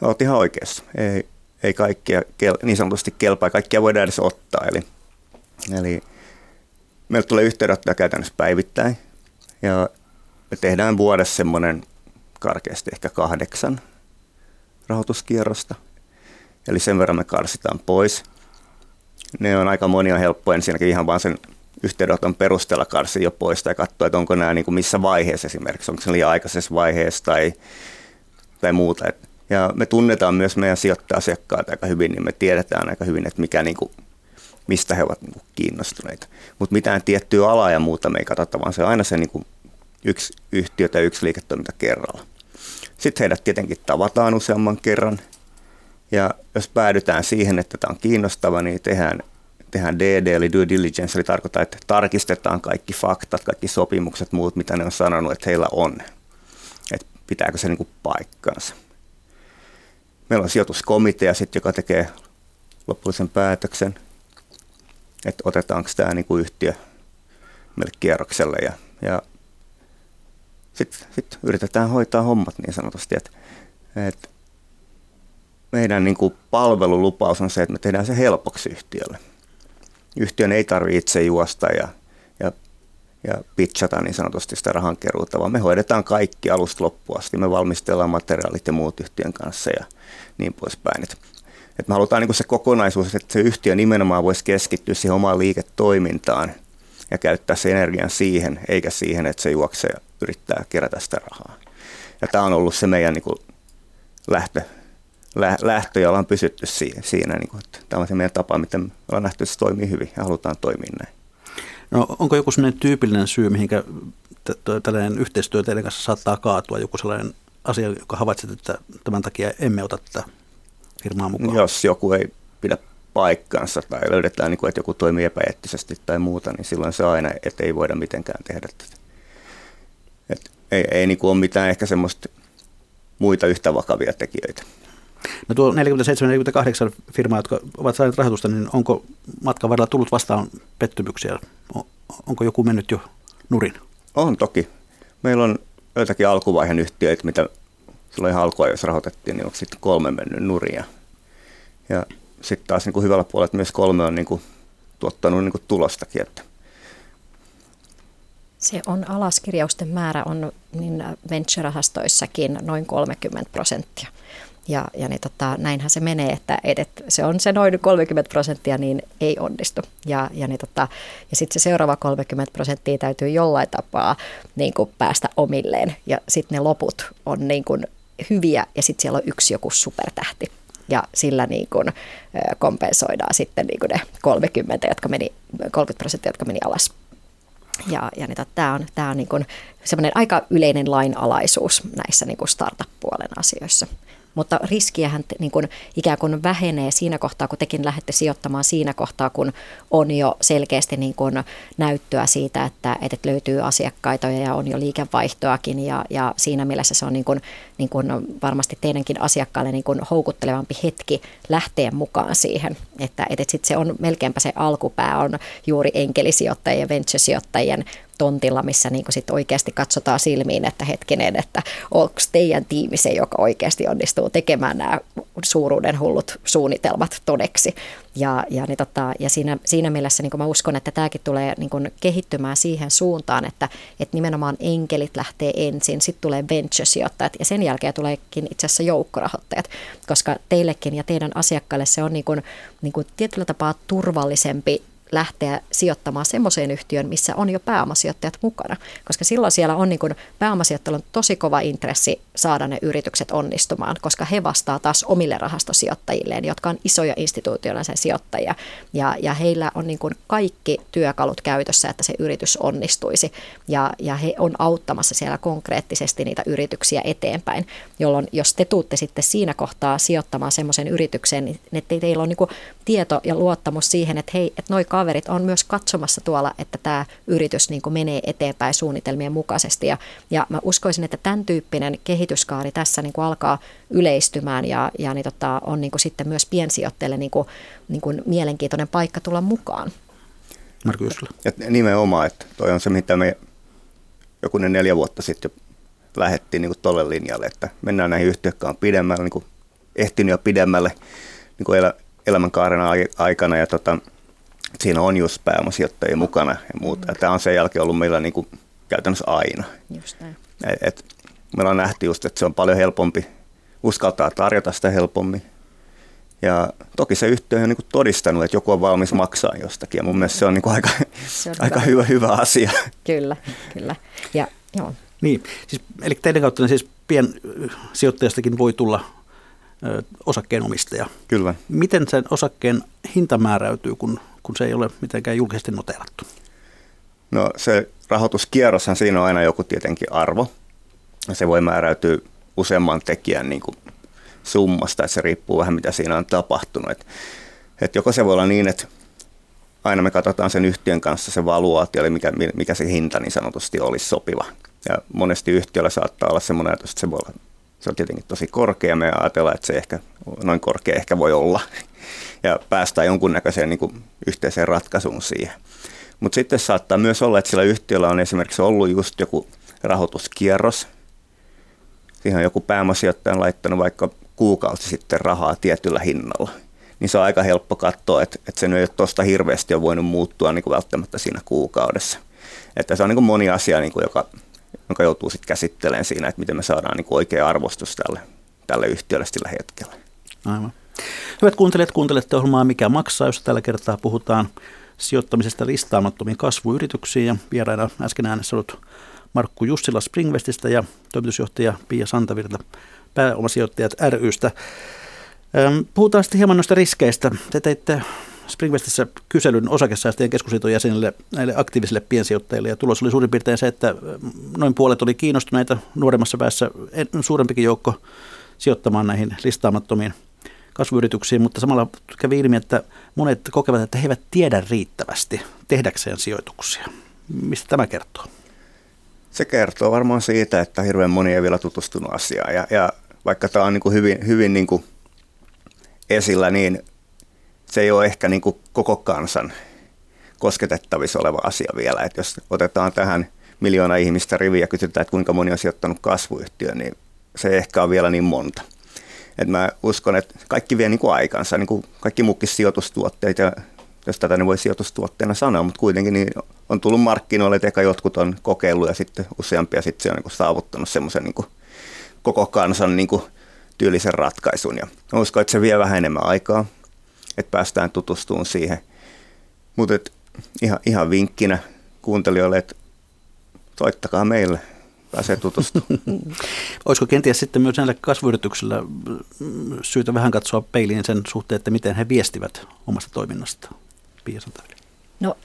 Olet ihan oikeassa. Ei, ei kaikkia niin sanotusti kelpaa, kaikkia voidaan edes ottaa. Eli, eli meillä tulee yhteydenottoja käytännössä päivittäin ja me tehdään vuodessa semmoinen karkeasti ehkä kahdeksan rahoituskierrosta. Eli sen verran me karsitaan pois. Ne on aika monia helppo ensinnäkin ihan vaan sen yhteydenoton perusteella karsi jo pois tai katsoa, että onko nämä niin kuin missä vaiheessa esimerkiksi, onko se liian aikaisessa vaiheessa tai, tai muuta. Ja me tunnetaan myös meidän sijoittaja-asiakkaat aika hyvin, niin me tiedetään aika hyvin, että mikä niin kuin, mistä he ovat niin kuin kiinnostuneita. Mutta mitään tiettyä alaa ja muuta me ei katsota, vaan se on aina se niin kuin yksi yhtiö tai yksi liiketoiminta kerralla. Sitten heidät tietenkin tavataan useamman kerran. Ja jos päädytään siihen, että tämä on kiinnostava, niin tehdään, tehdään DD eli due diligence, eli tarkoittaa, että tarkistetaan kaikki faktat, kaikki sopimukset, muut, mitä ne on sanonut, että heillä on. Että pitääkö se niin kuin. Meillä on sijoituskomitea, sit, joka tekee lopullisen päätöksen, että otetaanko tämä niin kuin yhtiö meille kierrokselle. Ja, ja sitten sit yritetään hoitaa hommat niin sanotusti. Että, että meidän niin kuin palvelulupaus on se, että me tehdään se helpoksi yhtiölle. Yhtiön ei tarvitse itse juosta ja, ja, pitchata niin sanotusti sitä rahankeruuta, vaan me hoidetaan kaikki alusta loppuun asti. Me valmistellaan materiaalit ja muut yhtiön kanssa ja niin poispäin. Että, että me halutaan niin se kokonaisuus, että se yhtiö nimenomaan voisi keskittyä siihen omaan liiketoimintaan ja käyttää se energian siihen, eikä siihen, että se juoksee ja yrittää kerätä sitä rahaa. Ja tämä on ollut se meidän niin kuin lähtö, lähtö, jolla on pysytty siinä niin kuin, että tämä on se meidän tapa, miten me ollaan nähty, että se toimii hyvin ja halutaan toimia näin. No, onko joku sellainen tyypillinen syy, mihinkä tällainen yhteistyö teidän kanssa saattaa kaatua, joku sellainen asia, joka havaitset, että tämän takia emme ota tätä firmaa mukaan? Jos joku ei pidä paikkansa tai löydetään, niin kuin, että joku toimii epäeettisesti tai muuta, niin silloin se aina, että ei voida mitenkään tehdä tätä. Et ei ei niin kuin ole mitään ehkä semmoista muita yhtä vakavia tekijöitä. No tuo 47-48 firmaa, jotka ovat saaneet rahoitusta, niin onko matkan varrella tullut vastaan pettymyksiä? Onko joku mennyt jo nurin? On toki. Meillä on joitakin alkuvaiheen yhtiöitä, mitä silloin ihan alkua, jos rahoitettiin, niin on sitten kolme mennyt nuria. Ja sitten taas niin kuin hyvällä puolella, että myös kolme on niin kuin tuottanut niin kuin tulostakin. Että. Se on alaskirjausten määrä on niin venture-rahastoissakin noin 30 prosenttia. Ja, ja niin tota, näinhän se menee, että edet, se on se noin 30 prosenttia, niin ei onnistu. Ja, ja, niin tota, ja sitten se seuraava 30 prosenttia täytyy jollain tapaa niin kuin päästä omilleen. Ja sitten ne loput on niin kuin hyviä ja sitten siellä on yksi joku supertähti. Ja sillä niin kuin kompensoidaan sitten niin kuin ne 30, jotka meni, 30 prosenttia, jotka meni alas. Ja, ja niin, tämä on, tämä on niin kuin aika yleinen lainalaisuus näissä niin kuin startup-puolen asioissa mutta riskiähän niin kuin ikään kuin vähenee siinä kohtaa, kun tekin lähdette sijoittamaan siinä kohtaa, kun on jo selkeästi niin kuin näyttöä siitä, että, että löytyy asiakkaita ja on jo liikevaihtoakin ja, ja siinä mielessä se on niin kuin, niin kuin varmasti teidänkin asiakkaille niin kuin houkuttelevampi hetki lähteä mukaan siihen, että, että sitten se on melkeinpä se alkupää on juuri enkelisijoittajien ja venture-sijoittajien tontilla, missä niin sit oikeasti katsotaan silmiin, että hetkinen, että onko teidän tiimi se, joka oikeasti onnistuu tekemään nämä suuruuden hullut suunnitelmat todeksi. Ja, ja, niin tota, ja siinä, siinä mielessä niin mä uskon, että tämäkin tulee niin kehittymään siihen suuntaan, että, että nimenomaan enkelit lähtee ensin, sitten tulee venture-sijoittajat ja sen jälkeen tuleekin itse asiassa joukkorahoittajat, koska teillekin ja teidän asiakkaille se on niin kuin, niin kuin tietyllä tapaa turvallisempi lähteä sijoittamaan semmoiseen yhtiöön, missä on jo pääomasijoittajat mukana. Koska silloin siellä on niin kuin pääomasijoittajalla on tosi kova intressi saada ne yritykset onnistumaan, koska he vastaa taas omille rahastosijoittajilleen, jotka on isoja instituutiollisia sijoittajia. Ja, ja heillä on niin kaikki työkalut käytössä, että se yritys onnistuisi. Ja, ja he on auttamassa siellä konkreettisesti niitä yrityksiä eteenpäin, jolloin jos te tuutte sitten siinä kohtaa sijoittamaan semmoisen yritykseen, niin teillä on niin tieto ja luottamus siihen, että hei, että noi kaverit on myös katsomassa tuolla, että tämä yritys niin kuin menee eteenpäin suunnitelmien mukaisesti. Ja, ja mä uskoisin, että tämän tyyppinen kehityskaari tässä niin kuin alkaa yleistymään ja, ja niin tota, on niin kuin sitten myös piensijoittajille niin kuin, niin kuin mielenkiintoinen paikka tulla mukaan. Marko Jussila. Ja nimenomaan, että toi on se, mitä me joku neljä vuotta sitten lähdettiin niin tuolle linjalle, että mennään näihin yhtiökkaan pidemmälle, niin kuin ehtinyt jo pidemmälle niin kuin elä, elämänkaaren aikana ja tota, siinä on just pääomasijoittajia mukana ja muuta. Mm. Tämä on sen jälkeen ollut meillä niin kuin käytännössä aina. Just näin. Et, et, meillä on nähty just, että se on paljon helpompi uskaltaa tarjota sitä helpommin. Ja toki se yhtiö on niin kuin todistanut, että joku on valmis maksaa jostakin. Ja mun mielestä se on niin kuin aika, se on aika hyvä. hyvä, asia. Kyllä, kyllä. Ja, joo. Niin, siis, eli teidän kautta niin siis piensijoittajastakin voi tulla ö, osakkeenomistaja. Kyllä. Miten sen osakkeen hinta määräytyy, kun, kun se ei ole mitenkään julkisesti noterattu? No se rahoituskierroshan siinä on aina joku tietenkin arvo. Se voi määräytyä useamman tekijän niin kuin summasta, että se riippuu vähän mitä siinä on tapahtunut. Et, et joko se voi olla niin, että aina me katsotaan sen yhtiön kanssa se valuaatio, eli mikä, mikä se hinta niin sanotusti olisi sopiva. Ja monesti yhtiöllä saattaa olla semmoinen ajatus, että se voi olla, se on tietenkin tosi korkea, me ajatellaan, että se ehkä, noin korkea ehkä voi olla, ja päästään jonkunnäköiseen niin kuin yhteiseen ratkaisuun siihen. Mutta sitten saattaa myös olla, että sillä yhtiöllä on esimerkiksi ollut just joku rahoituskierros, siihen on joku pääomasijoittaja laittanut vaikka kuukausi sitten rahaa tietyllä hinnalla, niin se on aika helppo katsoa, että, että se ei ole tuosta hirveästi ole voinut muuttua niin kuin välttämättä siinä kuukaudessa. Että se on niin kuin moni asia, niin kuin joka, joka joutuu sitten käsittelemään siinä, että miten me saadaan niin oikea arvostus tälle, tälle yhtiölle sillä hetkellä. Aivan. Hyvät kuuntelijat, kuuntelette ohjelmaa Mikä maksaa, jossa tällä kertaa puhutaan sijoittamisesta listaamattomiin kasvuyrityksiin ja vieraina äsken äänessä ollut Markku Jussila Springvestistä ja toimitusjohtaja Pia Santavirta pääomasijoittajat rystä. Puhutaan sitten hieman noista riskeistä. Te teitte Springvestissä kyselyn osakesäästöjen keskusliiton jäsenille, näille aktiivisille piensijoittajille, ja tulos oli suurin piirtein se, että noin puolet oli kiinnostuneita, nuoremmassa päässä suurempikin joukko sijoittamaan näihin listaamattomiin kasvuyrityksiin, mutta samalla kävi ilmi, että monet kokevat, että he eivät tiedä riittävästi tehdäkseen sijoituksia. Mistä tämä kertoo? Se kertoo varmaan siitä, että hirveän moni ei vielä tutustunut asiaan. Ja, ja vaikka tämä on niin kuin hyvin, hyvin niin kuin esillä, niin se ei ole ehkä niin kuin koko kansan kosketettavissa oleva asia vielä. Että jos otetaan tähän miljoona ihmistä riviä ja kysytään, että kuinka moni on sijoittanut kasvuyhtiöön, niin se ei ehkä ole vielä niin monta. Et mä uskon, että kaikki vie niin kuin aikansa, niin kuin kaikki muukin sijoitustuotteet, ja jos tätä ne voi sijoitustuotteena sanoa, mutta kuitenkin niin on tullut markkinoille, että jotkut on kokeillut ja sitten useampia sitten se on niin kuin saavuttanut semmoisen niin koko kansan niin kuin tyylisen ratkaisun. Ja mä uskon, että se vie vähän enemmän aikaa, että päästään tutustumaan siihen. Mutta ihan, ihan vinkkinä kuuntelijoille, että soittakaa meille, pääsee tutustumaan. Olisiko kenties sitten myös näillä kasvuyrityksillä syytä vähän katsoa peiliin sen suhteen, että miten he viestivät omasta toiminnasta? Pia No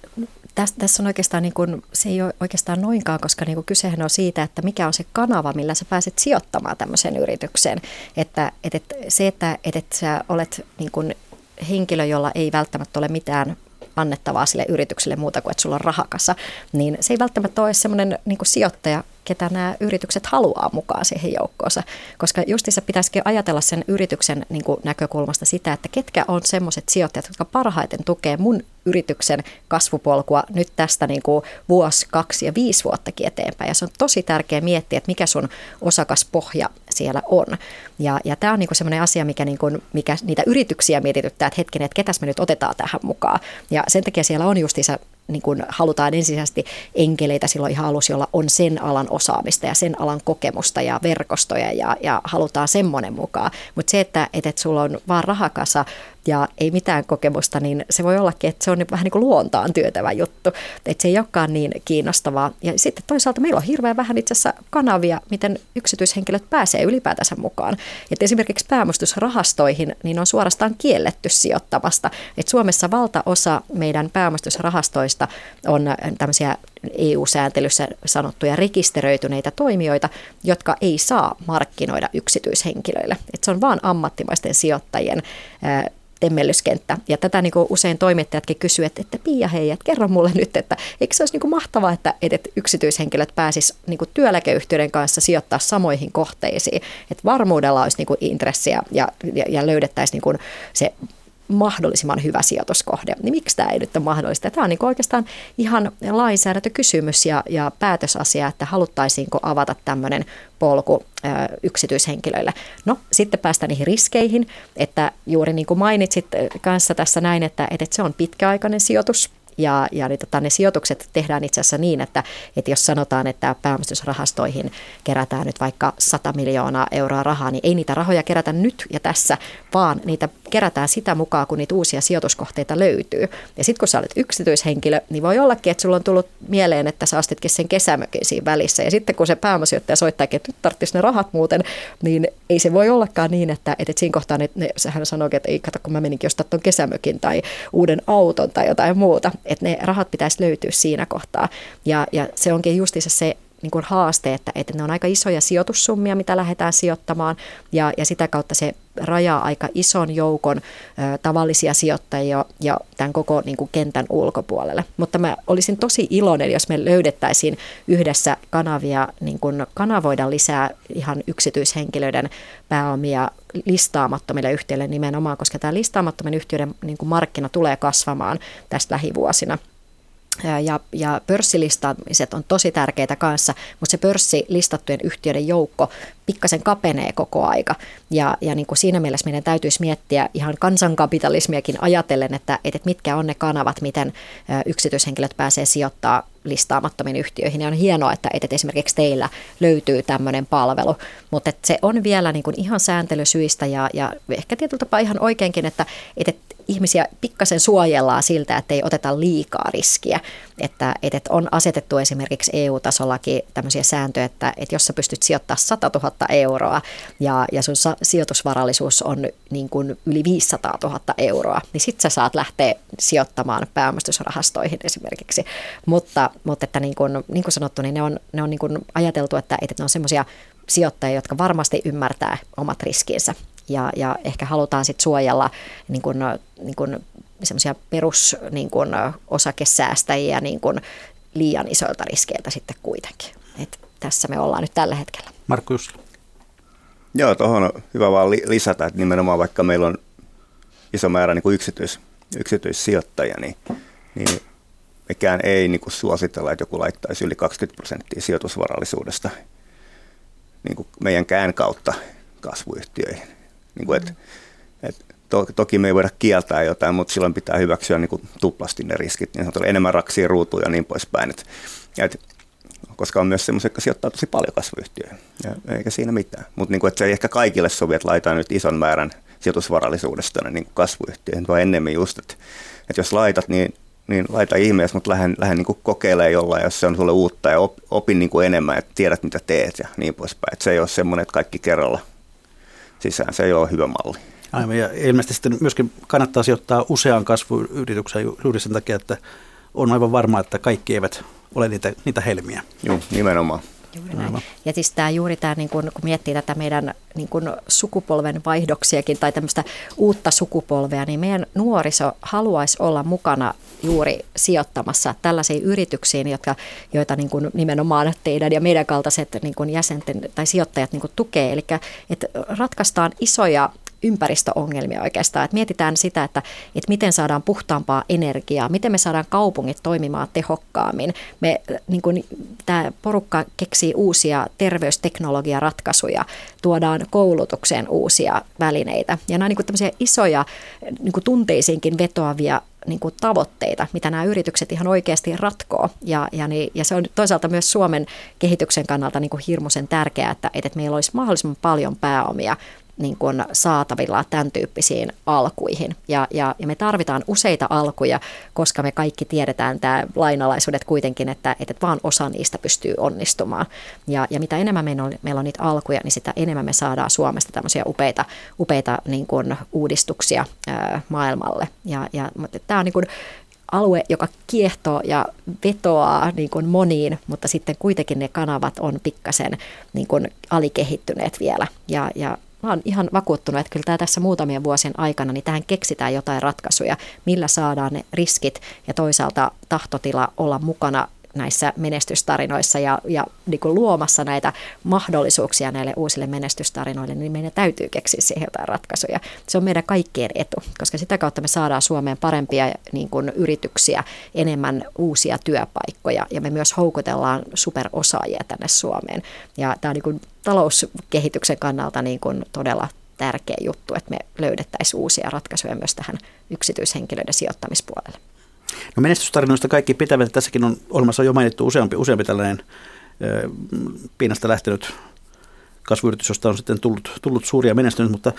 tässä, tässä on oikeastaan, niin kuin, se ei ole oikeastaan noinkaan, koska niin kuin kysehän on siitä, että mikä on se kanava, millä sä pääset sijoittamaan tämmöiseen yritykseen. Että, että, että se, että, että, että sä olet niin kuin henkilö, jolla ei välttämättä ole mitään annettavaa sille yritykselle muuta kuin, että sulla on rahakassa, niin se ei välttämättä ole semmoinen niin sijoittaja, ketä nämä yritykset haluaa mukaan siihen joukkoonsa. Koska justissa pitäisikin ajatella sen yrityksen niin kuin näkökulmasta sitä, että ketkä on semmoiset sijoittajat, jotka parhaiten tukee mun yrityksen kasvupolkua nyt tästä niin kuin vuosi, kaksi ja viisi vuottakin eteenpäin. Ja se on tosi tärkeää miettiä, että mikä sun osakaspohja siellä on. Ja, ja tämä on niin semmoinen asia, mikä, niin kuin, mikä niitä yrityksiä mietityttää, että hetkinen, että ketäs me nyt otetaan tähän mukaan. Ja sen takia siellä on justiinsa niin kuin halutaan ensisijaisesti enkeleitä silloin ihan alussa, jolla on sen alan osaamista ja sen alan kokemusta ja verkostoja ja, ja halutaan semmoinen mukaan. Mutta se, että, että, että sulla on vaan rahakasa ja ei mitään kokemusta, niin se voi ollakin, että se on vähän niin kuin luontaan työtävä juttu, että se ei olekaan niin kiinnostavaa. Ja sitten toisaalta meillä on hirveän vähän itse asiassa kanavia, miten yksityishenkilöt pääsee ylipäätänsä mukaan. Että esimerkiksi pääomistusrahastoihin niin on suorastaan kielletty sijoittamasta. että Suomessa valtaosa meidän pääomistusrahastoista on tämmöisiä EU-sääntelyssä sanottuja rekisteröityneitä toimijoita, jotka ei saa markkinoida yksityishenkilöille. Et se on vain ammattimaisten sijoittajien temmellyskenttä. Ja tätä niin kuin usein toimittajatkin kysyvät, että, että Pia hei, että kerro mulle nyt, että eikö se olisi niin kuin mahtavaa, että, että yksityishenkilöt pääsis niin työeläkeyhtiöiden kanssa sijoittaa samoihin kohteisiin, että varmuudella olisi niin kuin intressiä ja, ja, ja löydettäisiin niin kuin se mahdollisimman hyvä sijoituskohde. Niin miksi tämä ei nyt ole mahdollista? Tämä on niin oikeastaan ihan lainsäädäntökysymys ja, ja päätösasia, että haluttaisiinko avata tämmöinen polku ö, yksityishenkilöille. No sitten päästään niihin riskeihin, että juuri niin kuin mainitsit kanssa tässä näin, että, että se on pitkäaikainen sijoitus – ja, ja niin, tota, ne sijoitukset tehdään itse asiassa niin, että, että jos sanotaan, että pääomistusrahastoihin kerätään nyt vaikka 100 miljoonaa euroa rahaa, niin ei niitä rahoja kerätä nyt ja tässä, vaan niitä kerätään sitä mukaan, kun niitä uusia sijoituskohteita löytyy. Ja sitten kun sä olet yksityishenkilö, niin voi ollakin, että sulla on tullut mieleen, että sä ostitkin sen kesämökin siinä välissä. Ja sitten kun se pääomasijoittaja soittaa, että nyt tarvitsisi ne rahat muuten, niin ei se voi ollakaan niin, että, että siinä kohtaa ne, ne, hän sanoo, että ei kato, kun mä meninkin ostaa tuon kesämökin tai uuden auton tai jotain muuta että ne rahat pitäisi löytyä siinä kohtaa. Ja, ja se onkin justiinsa se niin kuin haaste, että, että ne on aika isoja sijoitussummia, mitä lähdetään sijoittamaan, ja, ja sitä kautta se rajaa aika ison joukon ö, tavallisia sijoittajia ja tämän koko niin kuin kentän ulkopuolelle. Mutta mä olisin tosi iloinen, jos me löydettäisiin yhdessä kanavia, niin kuin kanavoida lisää ihan yksityishenkilöiden pääomia listaamattomille yhtiöille nimenomaan, koska tämä listaamattomien yhtiöiden niin kuin markkina tulee kasvamaan tästä lähivuosina – ja, ja pörssilistaamiset on tosi tärkeitä kanssa, mutta se pörssilistattujen yhtiöiden joukko pikkasen kapenee koko aika. Ja, ja niin kuin siinä mielessä meidän täytyisi miettiä ihan kansankapitalismiakin ajatellen, että, että mitkä on ne kanavat, miten yksityishenkilöt pääsee sijoittaa listaamattomiin yhtiöihin. Ja on hienoa, että, että esimerkiksi teillä löytyy tämmöinen palvelu, mutta se on vielä niin kuin ihan sääntelysyistä ja, ja ehkä tietyllä tapaa ihan oikeinkin, että, että ihmisiä pikkasen suojellaan siltä, että ei oteta liikaa riskiä. Että, että on asetettu esimerkiksi EU-tasollakin tämmöisiä sääntöjä, että, että jos sä pystyt sijoittamaan 100 000 euroa ja, ja sun sijoitusvarallisuus on niin kuin yli 500 000 euroa, niin sit sä saat lähteä sijoittamaan pääomistusrahastoihin esimerkiksi. Mutta, mutta että niin kuin, niin kuin sanottu, niin ne on, ne on niin kuin ajateltu, että, että ne on semmoisia sijoittajia, jotka varmasti ymmärtää omat riskinsä ja, ja ehkä halutaan sitten suojella niin kuin, niin kuin semmoisia perus niin kuin, osakesäästäjiä niin kuin liian isoilta riskeiltä sitten kuitenkin. Et tässä me ollaan nyt tällä hetkellä. Markku Jussila. Joo, tuohon on hyvä vaan lisätä, että nimenomaan vaikka meillä on iso määrä niin kuin yksityis, yksityissijoittajia, niin, niin mekään ei niin kuin suositella, että joku laittaisi yli 20 prosenttia sijoitusvarallisuudesta niin kuin meidänkään kautta kasvuyhtiöihin. Niin kuin, et, et to, toki me ei voida kieltää jotain, mutta silloin pitää hyväksyä niin kuin tuplasti ne riskit, niin sanotaan enemmän raksia ruutuja ja niin poispäin. Et, et, koska on myös semmoisia, jotka sijoittaa tosi paljon kasvuyhtiöihin, ja eikä siinä mitään. Mutta niin se ei ehkä kaikille sovi, että laitetaan nyt ison määrän sijoitusvarallisuudesta niin kasvuyhtiöihin, vaan ennemmin just, että, että jos laitat, niin niin laita ihmeessä, mutta lähden, lähden niin kokeilemaan jollain, jos se on sulle uutta ja op, opin niin kuin enemmän, että tiedät mitä teet ja niin poispäin. Että se ei ole semmoinen, että kaikki kerralla sisään. Se ei ole hyvä malli. Aivan, ja ilmeisesti sitten myöskin kannattaa sijoittaa useaan kasvuyritykseen juuri sen takia, että on aivan varma, että kaikki eivät ole niitä, niitä helmiä. Joo, nimenomaan. Juuri näin. Ja siis tämä juuri tämä, niin kun, kun miettii tätä meidän niin kun sukupolven vaihdoksiakin tai tämmöistä uutta sukupolvea, niin meidän nuoriso haluaisi olla mukana juuri sijoittamassa tällaisiin yrityksiin, jotka, joita niin kun nimenomaan teidän ja meidän kaltaiset niin kun jäsenten tai sijoittajat niin kun tukee. Eli että ratkaistaan isoja ympäristöongelmia oikeastaan. Että mietitään sitä, että, että miten saadaan puhtaampaa energiaa, miten me saadaan kaupungit toimimaan tehokkaammin. Me, niin tämä porukka keksii uusia terveysteknologiaratkaisuja, tuodaan koulutukseen uusia välineitä. Ja nämä on niin kuin isoja niin tunteisiinkin vetoavia niin kuin tavoitteita, mitä nämä yritykset ihan oikeasti ratkoo. Ja, ja, niin, ja se on toisaalta myös Suomen kehityksen kannalta niin kuin hirmuisen tärkeää, että, että meillä olisi mahdollisimman paljon pääomia niin kuin saatavilla tämän tyyppisiin alkuihin. Ja, ja, ja me tarvitaan useita alkuja, koska me kaikki tiedetään tämä lainalaisuudet kuitenkin, että, että vaan osa niistä pystyy onnistumaan. Ja, ja mitä enemmän meillä on, meillä on niitä alkuja, niin sitä enemmän me saadaan Suomesta tämmöisiä upeita, upeita niin kuin uudistuksia ää, maailmalle. Ja, ja, tämä on niin kuin, alue, joka kiehtoo ja vetoaa niin kuin moniin, mutta sitten kuitenkin ne kanavat on pikkasen niin kuin alikehittyneet vielä. Ja, ja mä oon ihan vakuuttunut, että kyllä tämä tässä muutamien vuosien aikana, niin tähän keksitään jotain ratkaisuja, millä saadaan ne riskit ja toisaalta tahtotila olla mukana näissä menestystarinoissa ja, ja niin kuin luomassa näitä mahdollisuuksia näille uusille menestystarinoille, niin meidän täytyy keksiä siihen jotain ratkaisuja. Se on meidän kaikkien etu, koska sitä kautta me saadaan Suomeen parempia niin kuin yrityksiä, enemmän uusia työpaikkoja ja me myös houkutellaan superosaajia tänne Suomeen. Ja tämä on niin kuin talouskehityksen kannalta niin kuin todella tärkeä juttu, että me löydettäisiin uusia ratkaisuja myös tähän yksityishenkilöiden sijoittamispuolelle. No menestystarinoista kaikki pitävät. Tässäkin on olemassa jo mainittu useampi, useampi tällainen piinasta lähtenyt kasvuyritys, josta on sitten tullut, tullut suuria menestynyt, mutta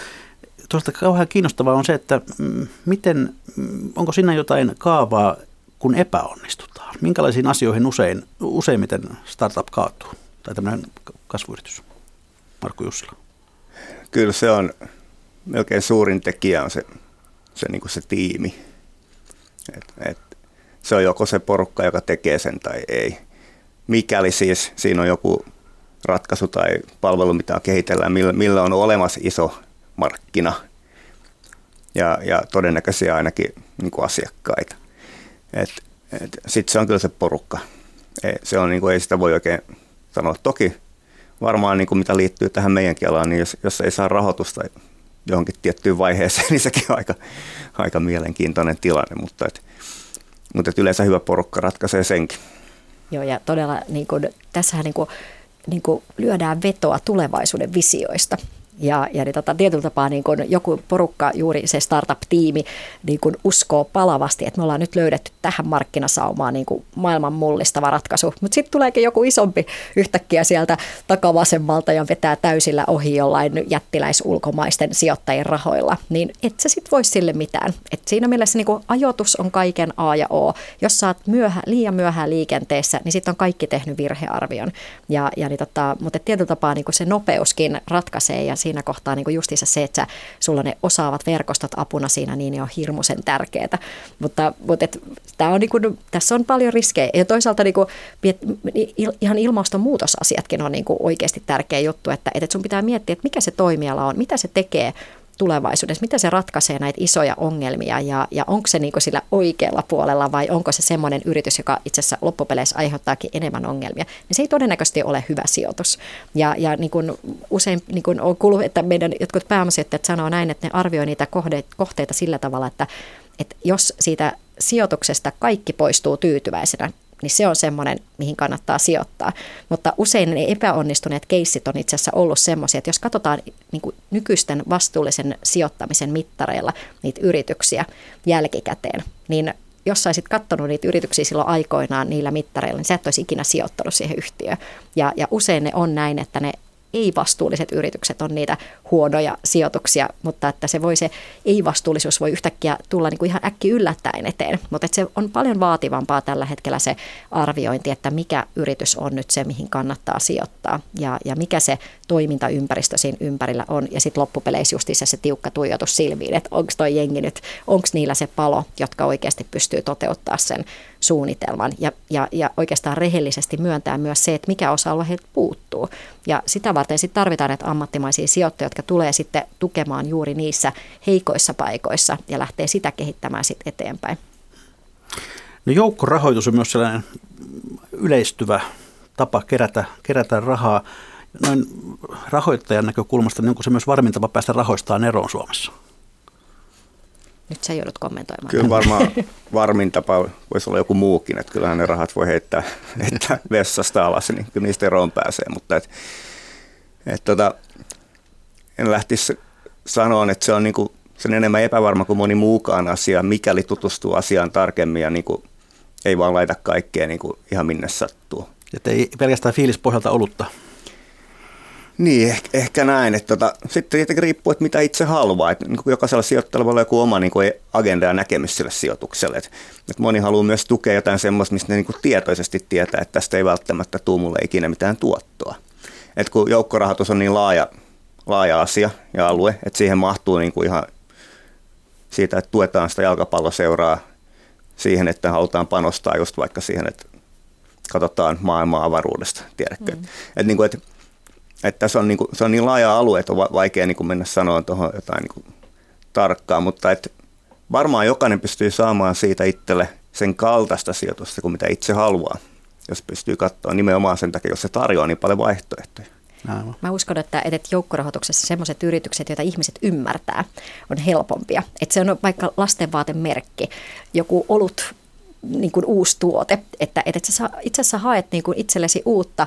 tuosta kauhean kiinnostavaa on se, että mm, miten, mm, onko siinä jotain kaavaa, kun epäonnistutaan? Minkälaisiin asioihin usein, useimmiten startup kaatuu tai tämmöinen kasvuyritys? Markku Jussila. Kyllä se on melkein suurin tekijä on se, se, niin se tiimi. Et, et, se on joko se porukka, joka tekee sen tai ei. Mikäli siis siinä on joku ratkaisu tai palvelu, mitä kehitellään, millä, millä on olemassa iso markkina ja, ja todennäköisiä ainakin niin kuin asiakkaita. Sitten se on kyllä se porukka. Ei, se on, niin kuin, ei sitä voi oikein sanoa. Toki varmaan niin kuin mitä liittyy tähän meidänkin alaan, niin jos, jos ei saa rahoitusta johonkin tiettyyn vaiheeseen, niin sekin on aika, aika mielenkiintoinen tilanne, mutta, et, mutta et yleensä hyvä porukka ratkaisee senkin. Joo, ja todella niin kuin, tässähän niin kuin, niin kuin lyödään vetoa tulevaisuuden visioista. Ja, ja niin tota, tietyllä tapaa niin kun joku porukka, juuri se startup-tiimi, niin kun uskoo palavasti, että me ollaan nyt löydetty tähän markkinasaumaan niin maailman mullistava ratkaisu. Mutta sitten tuleekin joku isompi yhtäkkiä sieltä takavasemmalta ja vetää täysillä ohi jollain jättiläisulkomaisten sijoittajien rahoilla. Niin et sä sitten voi sille mitään. Et siinä mielessä niin ajoitus on kaiken A ja O. Jos sä oot myöhä, liian myöhään liikenteessä, niin sitten on kaikki tehnyt virhearvion. Ja, ja niin tota, mutta tietyllä tapaa niin se nopeuskin ratkaisee ja siinä kohtaa niin justiinsa se, että sulla ne osaavat verkostot apuna siinä, niin on hirmuisen tärkeää. Mutta, mutta et, tää on niin kuin, tässä on paljon riskejä. Ja toisaalta niin kuin, ihan ilmastonmuutosasiatkin on niin kuin oikeasti tärkeä juttu, että, että sun pitää miettiä, että mikä se toimiala on, mitä se tekee tulevaisuudessa, miten se ratkaisee näitä isoja ongelmia ja, ja onko se niin sillä oikealla puolella vai onko se semmoinen yritys, joka itse asiassa loppupeleissä aiheuttaakin enemmän ongelmia, niin se ei todennäköisesti ole hyvä sijoitus. Ja, ja niin kuin usein niin kuin on kuullut, että meidän jotkut pääomasijoittajat sanoo näin, että ne arvioi niitä kohteita sillä tavalla, että, että jos siitä sijoituksesta kaikki poistuu tyytyväisenä, niin se on semmoinen, mihin kannattaa sijoittaa. Mutta usein ne epäonnistuneet keissit on itse asiassa ollut semmoisia, että jos katsotaan niin kuin nykyisten vastuullisen sijoittamisen mittareilla niitä yrityksiä jälkikäteen, niin jos saisit katsonut niitä yrityksiä silloin aikoinaan niillä mittareilla, niin sä et olisi ikinä sijoittanut siihen yhtiöön. Ja, ja usein ne on näin, että ne ei-vastuulliset yritykset on niitä huonoja sijoituksia, mutta että se voi se ei-vastuullisuus voi yhtäkkiä tulla niin kuin ihan äkki yllättäen eteen. Mutta että se on paljon vaativampaa tällä hetkellä se arviointi, että mikä yritys on nyt se, mihin kannattaa sijoittaa ja, ja mikä se toimintaympäristö siinä ympärillä on. Ja sitten loppupeleissä justiinsa se tiukka tuijotus silmiin, että onko toi jengi nyt, onko niillä se palo, jotka oikeasti pystyy toteuttaa sen suunnitelman ja, ja, ja oikeastaan rehellisesti myöntää myös se, että mikä osa-alue heiltä puuttuu. Ja sitä varten sitten tarvitaan näitä ammattimaisia sijoittajia, jotka tulee sitten tukemaan juuri niissä heikoissa paikoissa ja lähtee sitä kehittämään sitten eteenpäin. No joukkorahoitus on myös sellainen yleistyvä tapa kerätä, kerätä rahaa. Noin rahoittajan näkökulmasta, niin onko se myös varmintava päästä rahoistaan eroon Suomessa? Nyt sä joudut kommentoimaan. Kyllä varmaan varmin tapa voisi olla joku muukin, että kyllähän ne rahat voi heittää, heittää vessasta alas, niin kyllä niistä eroon pääsee, mutta et, et tota, en lähtisi sanoa, että se on niin kuin, sen enemmän epävarma kuin moni muukaan asia, mikäli tutustuu asiaan tarkemmin ja niin kuin, ei vaan laita kaikkea niin kuin ihan minne sattuu. Että ei pelkästään fiilispohjalta olutta. Niin, ehkä, ehkä näin. Että tota, sitten tietenkin riippuu, että mitä itse haluaa. Että niin jokaisella sijoittajalla voi olla joku oma niin kuin agenda ja näkemys sille sijoitukselle. Että, että moni haluaa myös tukea jotain semmoista, mistä ne niin kuin tietoisesti tietää, että tästä ei välttämättä tule mulle ikinä mitään tuottoa. Että kun joukkorahoitus on niin laaja, laaja asia ja alue, että siihen mahtuu niin kuin ihan siitä, että tuetaan sitä jalkapalloseuraa siihen, että halutaan panostaa just vaikka siihen, että katsotaan maailmaa avaruudesta, tiedätkö? Mm. Että, niin kuin, että että tässä on, niin kuin, se on niin laaja alue, että on vaikea niin kuin mennä sanoa tuohon jotain niin kuin tarkkaa, mutta että varmaan jokainen pystyy saamaan siitä itselle sen kaltaista sijoitusta kuin mitä itse haluaa. Jos pystyy katsoa nimenomaan sen takia, jos se tarjoaa niin paljon vaihtoehtoja. Aivan. Mä uskon, että, että joukkorahoituksessa sellaiset yritykset, joita ihmiset ymmärtää, on helpompia. Että se on vaikka lastenvaatemerkki, joku olut niin kuin uusi tuote, että, että sä itse asiassa haet niin kuin itsellesi uutta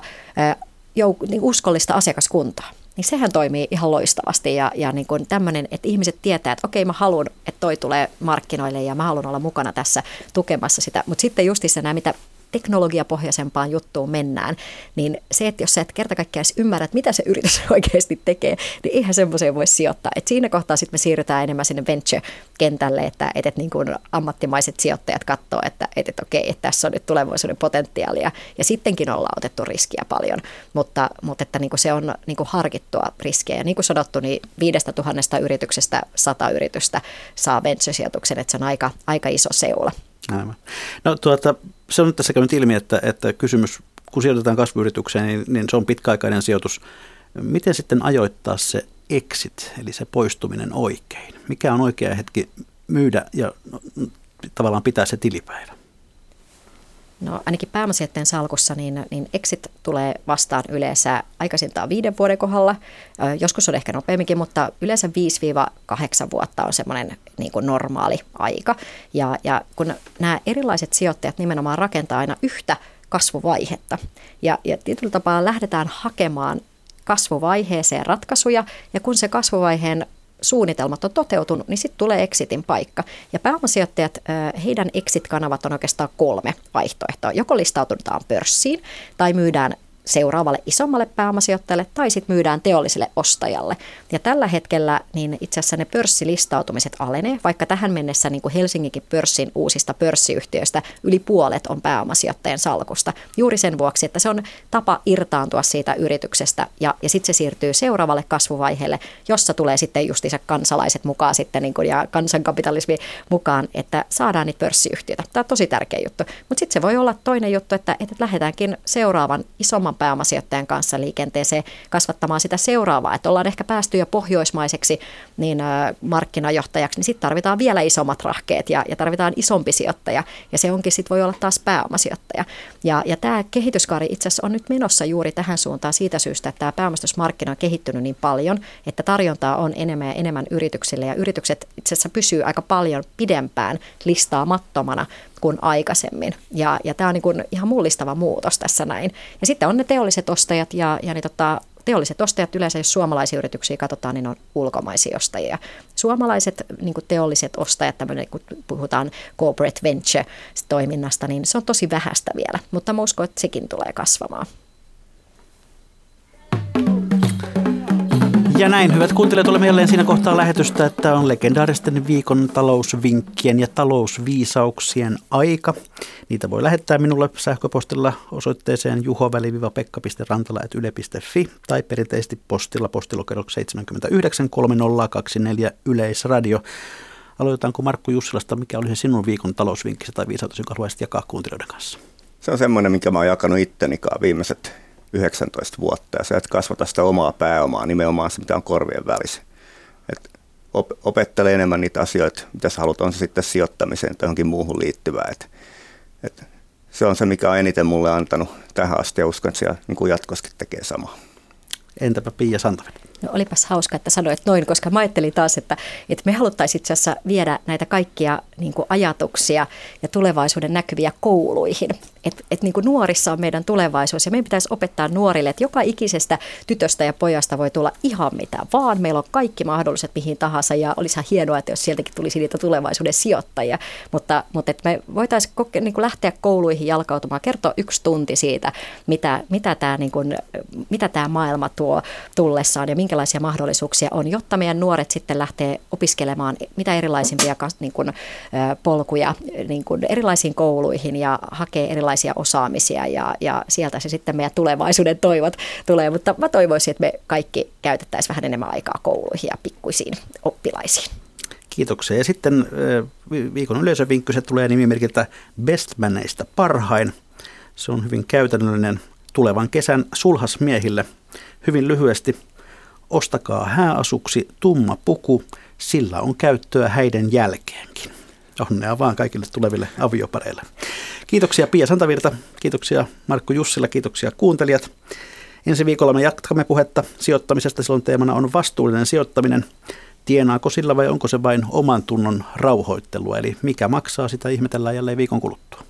jouk- niin uskollista asiakaskuntaa. Niin sehän toimii ihan loistavasti ja, ja niin kuin tämmöinen, että ihmiset tietää, että okei mä haluan, että toi tulee markkinoille ja mä haluan olla mukana tässä tukemassa sitä. Mutta sitten justissa nämä, mitä teknologiapohjaisempaan juttuun mennään, niin se, että jos sä et kerta kaikkiaan ymmärrä, että mitä se yritys oikeasti tekee, niin eihän semmoiseen voi sijoittaa. Et siinä kohtaa sitten me siirrytään enemmän sinne venture-kentälle, että, että, että niin kuin ammattimaiset sijoittajat katsoo, että, että, että okei, että tässä on nyt tulevaisuuden potentiaalia ja sittenkin ollaan otettu riskiä paljon, mutta, mutta että niin kuin se on niin kuin harkittua riskiä ja niin kuin sanottu, niin viidestä tuhannesta yrityksestä sata yritystä saa venture-sijoituksen, että se on aika, aika iso seula. Aivan. No tuota, se on tässä käynyt ilmi, että, että kysymys, kun sijoitetaan kasvuyritykseen, niin, niin se on pitkäaikainen sijoitus. Miten sitten ajoittaa se exit, eli se poistuminen oikein? Mikä on oikea hetki myydä ja no, tavallaan pitää se tilipäivä? No ainakin pääomasijoitteen salkussa niin, niin exit tulee vastaan yleensä aikaisintaan viiden vuoden kohdalla. Joskus on ehkä nopeamminkin, mutta yleensä 5-8 vuotta on semmoinen niin kuin normaali aika. Ja, ja kun nämä erilaiset sijoittajat nimenomaan rakentaa aina yhtä kasvuvaihetta. Ja, ja tietyllä tapaa lähdetään hakemaan kasvuvaiheeseen ratkaisuja, ja kun se kasvuvaiheen suunnitelmat on toteutunut, niin sitten tulee exitin paikka. Ja pääomasijoittajat, heidän exit-kanavat on oikeastaan kolme vaihtoehtoa. Joko listaututaan pörssiin tai myydään seuraavalle isommalle pääomasijoittajalle tai sitten myydään teolliselle ostajalle. Ja tällä hetkellä niin itse asiassa ne pörssilistautumiset alenee, vaikka tähän mennessä niin kuin Helsinginkin pörssin uusista pörssiyhtiöistä yli puolet on pääomasijoittajien salkusta. Juuri sen vuoksi, että se on tapa irtaantua siitä yrityksestä ja, ja sitten se siirtyy seuraavalle kasvuvaiheelle, jossa tulee sitten justiinsa kansalaiset mukaan sitten niin kuin, ja kansankapitalismi mukaan, että saadaan niitä pörssiyhtiöitä. Tämä on tosi tärkeä juttu. Mutta sitten se voi olla toinen juttu, että, että lähdetäänkin seuraavan isomman isomman pääomasijoittajan kanssa liikenteeseen kasvattamaan sitä seuraavaa, että ollaan ehkä päästy jo pohjoismaiseksi niin markkinajohtajaksi, niin sitten tarvitaan vielä isommat rahkeet ja, ja tarvitaan isompi sijoittaja. Ja se onkin sitten voi olla taas pääomasijoittaja. Ja, ja tämä kehityskaari itse asiassa on nyt menossa juuri tähän suuntaan siitä syystä, että tämä pääomistusmarkkina on kehittynyt niin paljon, että tarjontaa on enemmän ja enemmän yrityksille. Ja yritykset itse asiassa pysyy aika paljon pidempään listaamattomana kuin aikaisemmin. Ja, ja tämä on niin kuin ihan mullistava muutos tässä näin. Ja sitten on ne teolliset ostajat ja, ja niin tota, teolliset ostajat yleensä, jos suomalaisia yrityksiä katsotaan, niin on ulkomaisia ostajia. Suomalaiset niin kuin teolliset ostajat, tämmöinen, kun puhutaan corporate venture-toiminnasta, niin se on tosi vähäistä vielä, mutta mä uskon, että sekin tulee kasvamaan. Ja näin, hyvät kuuntelijat, olemme jälleen siinä kohtaa lähetystä, että on legendaaristen viikon talousvinkkien ja talousviisauksien aika. Niitä voi lähettää minulle sähköpostilla osoitteeseen juho-pekka.rantala.yle.fi tai perinteisesti postilla postilokero 79 3024 Yleisradio. Aloitetaanko Markku Jussilasta, mikä oli se sinun viikon talousvinkkisi tai viisautus, jonka haluaisit jakaa kuuntelijoiden kanssa? Se on semmoinen, mikä mä oon jakanut ittenikaan viimeiset 19 vuotta ja sä et kasvata sitä omaa pääomaa, nimenomaan se, mitä on korvien välissä. Et op, opettele enemmän niitä asioita, mitä sä haluat, on se sitten sijoittamiseen tai johonkin muuhun liittyvää. Et, et se on se, mikä on eniten mulle antanut tähän asti ja uskon, että siellä niin jatkoskin tekee samaa. Entäpä Pia Santoven? No olipas hauska, että sanoit noin, koska mä ajattelin taas, että, että me haluttaisiin itse asiassa viedä näitä kaikkia niin kuin ajatuksia ja tulevaisuuden näkyviä kouluihin. Että et niin nuorissa on meidän tulevaisuus ja meidän pitäisi opettaa nuorille, että joka ikisestä tytöstä ja pojasta voi tulla ihan mitä vaan. Meillä on kaikki mahdolliset mihin tahansa ja olisi hienoa, että jos sieltäkin tulisi niitä tulevaisuuden sijoittajia. Mutta, mutta että me voitaisiin koke, niin lähteä kouluihin jalkautumaan, kertoa yksi tunti siitä, mitä, mitä, tämä, niin mitä tämä maailma tuo tullessaan ja minkälaisia mahdollisuuksia on, jotta meidän nuoret sitten lähtee opiskelemaan mitä erilaisimpia niin kuin, polkuja niin kuin erilaisiin kouluihin ja hakee erilaisia osaamisia ja, ja sieltä se sitten meidän tulevaisuuden toivot tulee. Mutta mä toivoisin, että me kaikki käytettäisiin vähän enemmän aikaa kouluihin ja pikkuisiin oppilaisiin. Kiitoksia. Ja sitten viikon yleisövinkky, se tulee nimimerkiltä Bestmaneista parhain. Se on hyvin käytännöllinen tulevan kesän sulhasmiehille. Hyvin lyhyesti Ostakaa hääasuksi tumma puku, sillä on käyttöä häiden jälkeenkin. Onnea vaan kaikille tuleville aviopareille. Kiitoksia Pia Santavirta, kiitoksia Markku Jussila, kiitoksia kuuntelijat. Ensi viikolla me jatkamme puhetta sijoittamisesta. Silloin teemana on vastuullinen sijoittaminen. Tienaako sillä vai onko se vain oman tunnon rauhoittelua? Eli mikä maksaa, sitä ihmetellään jälleen viikon kuluttua.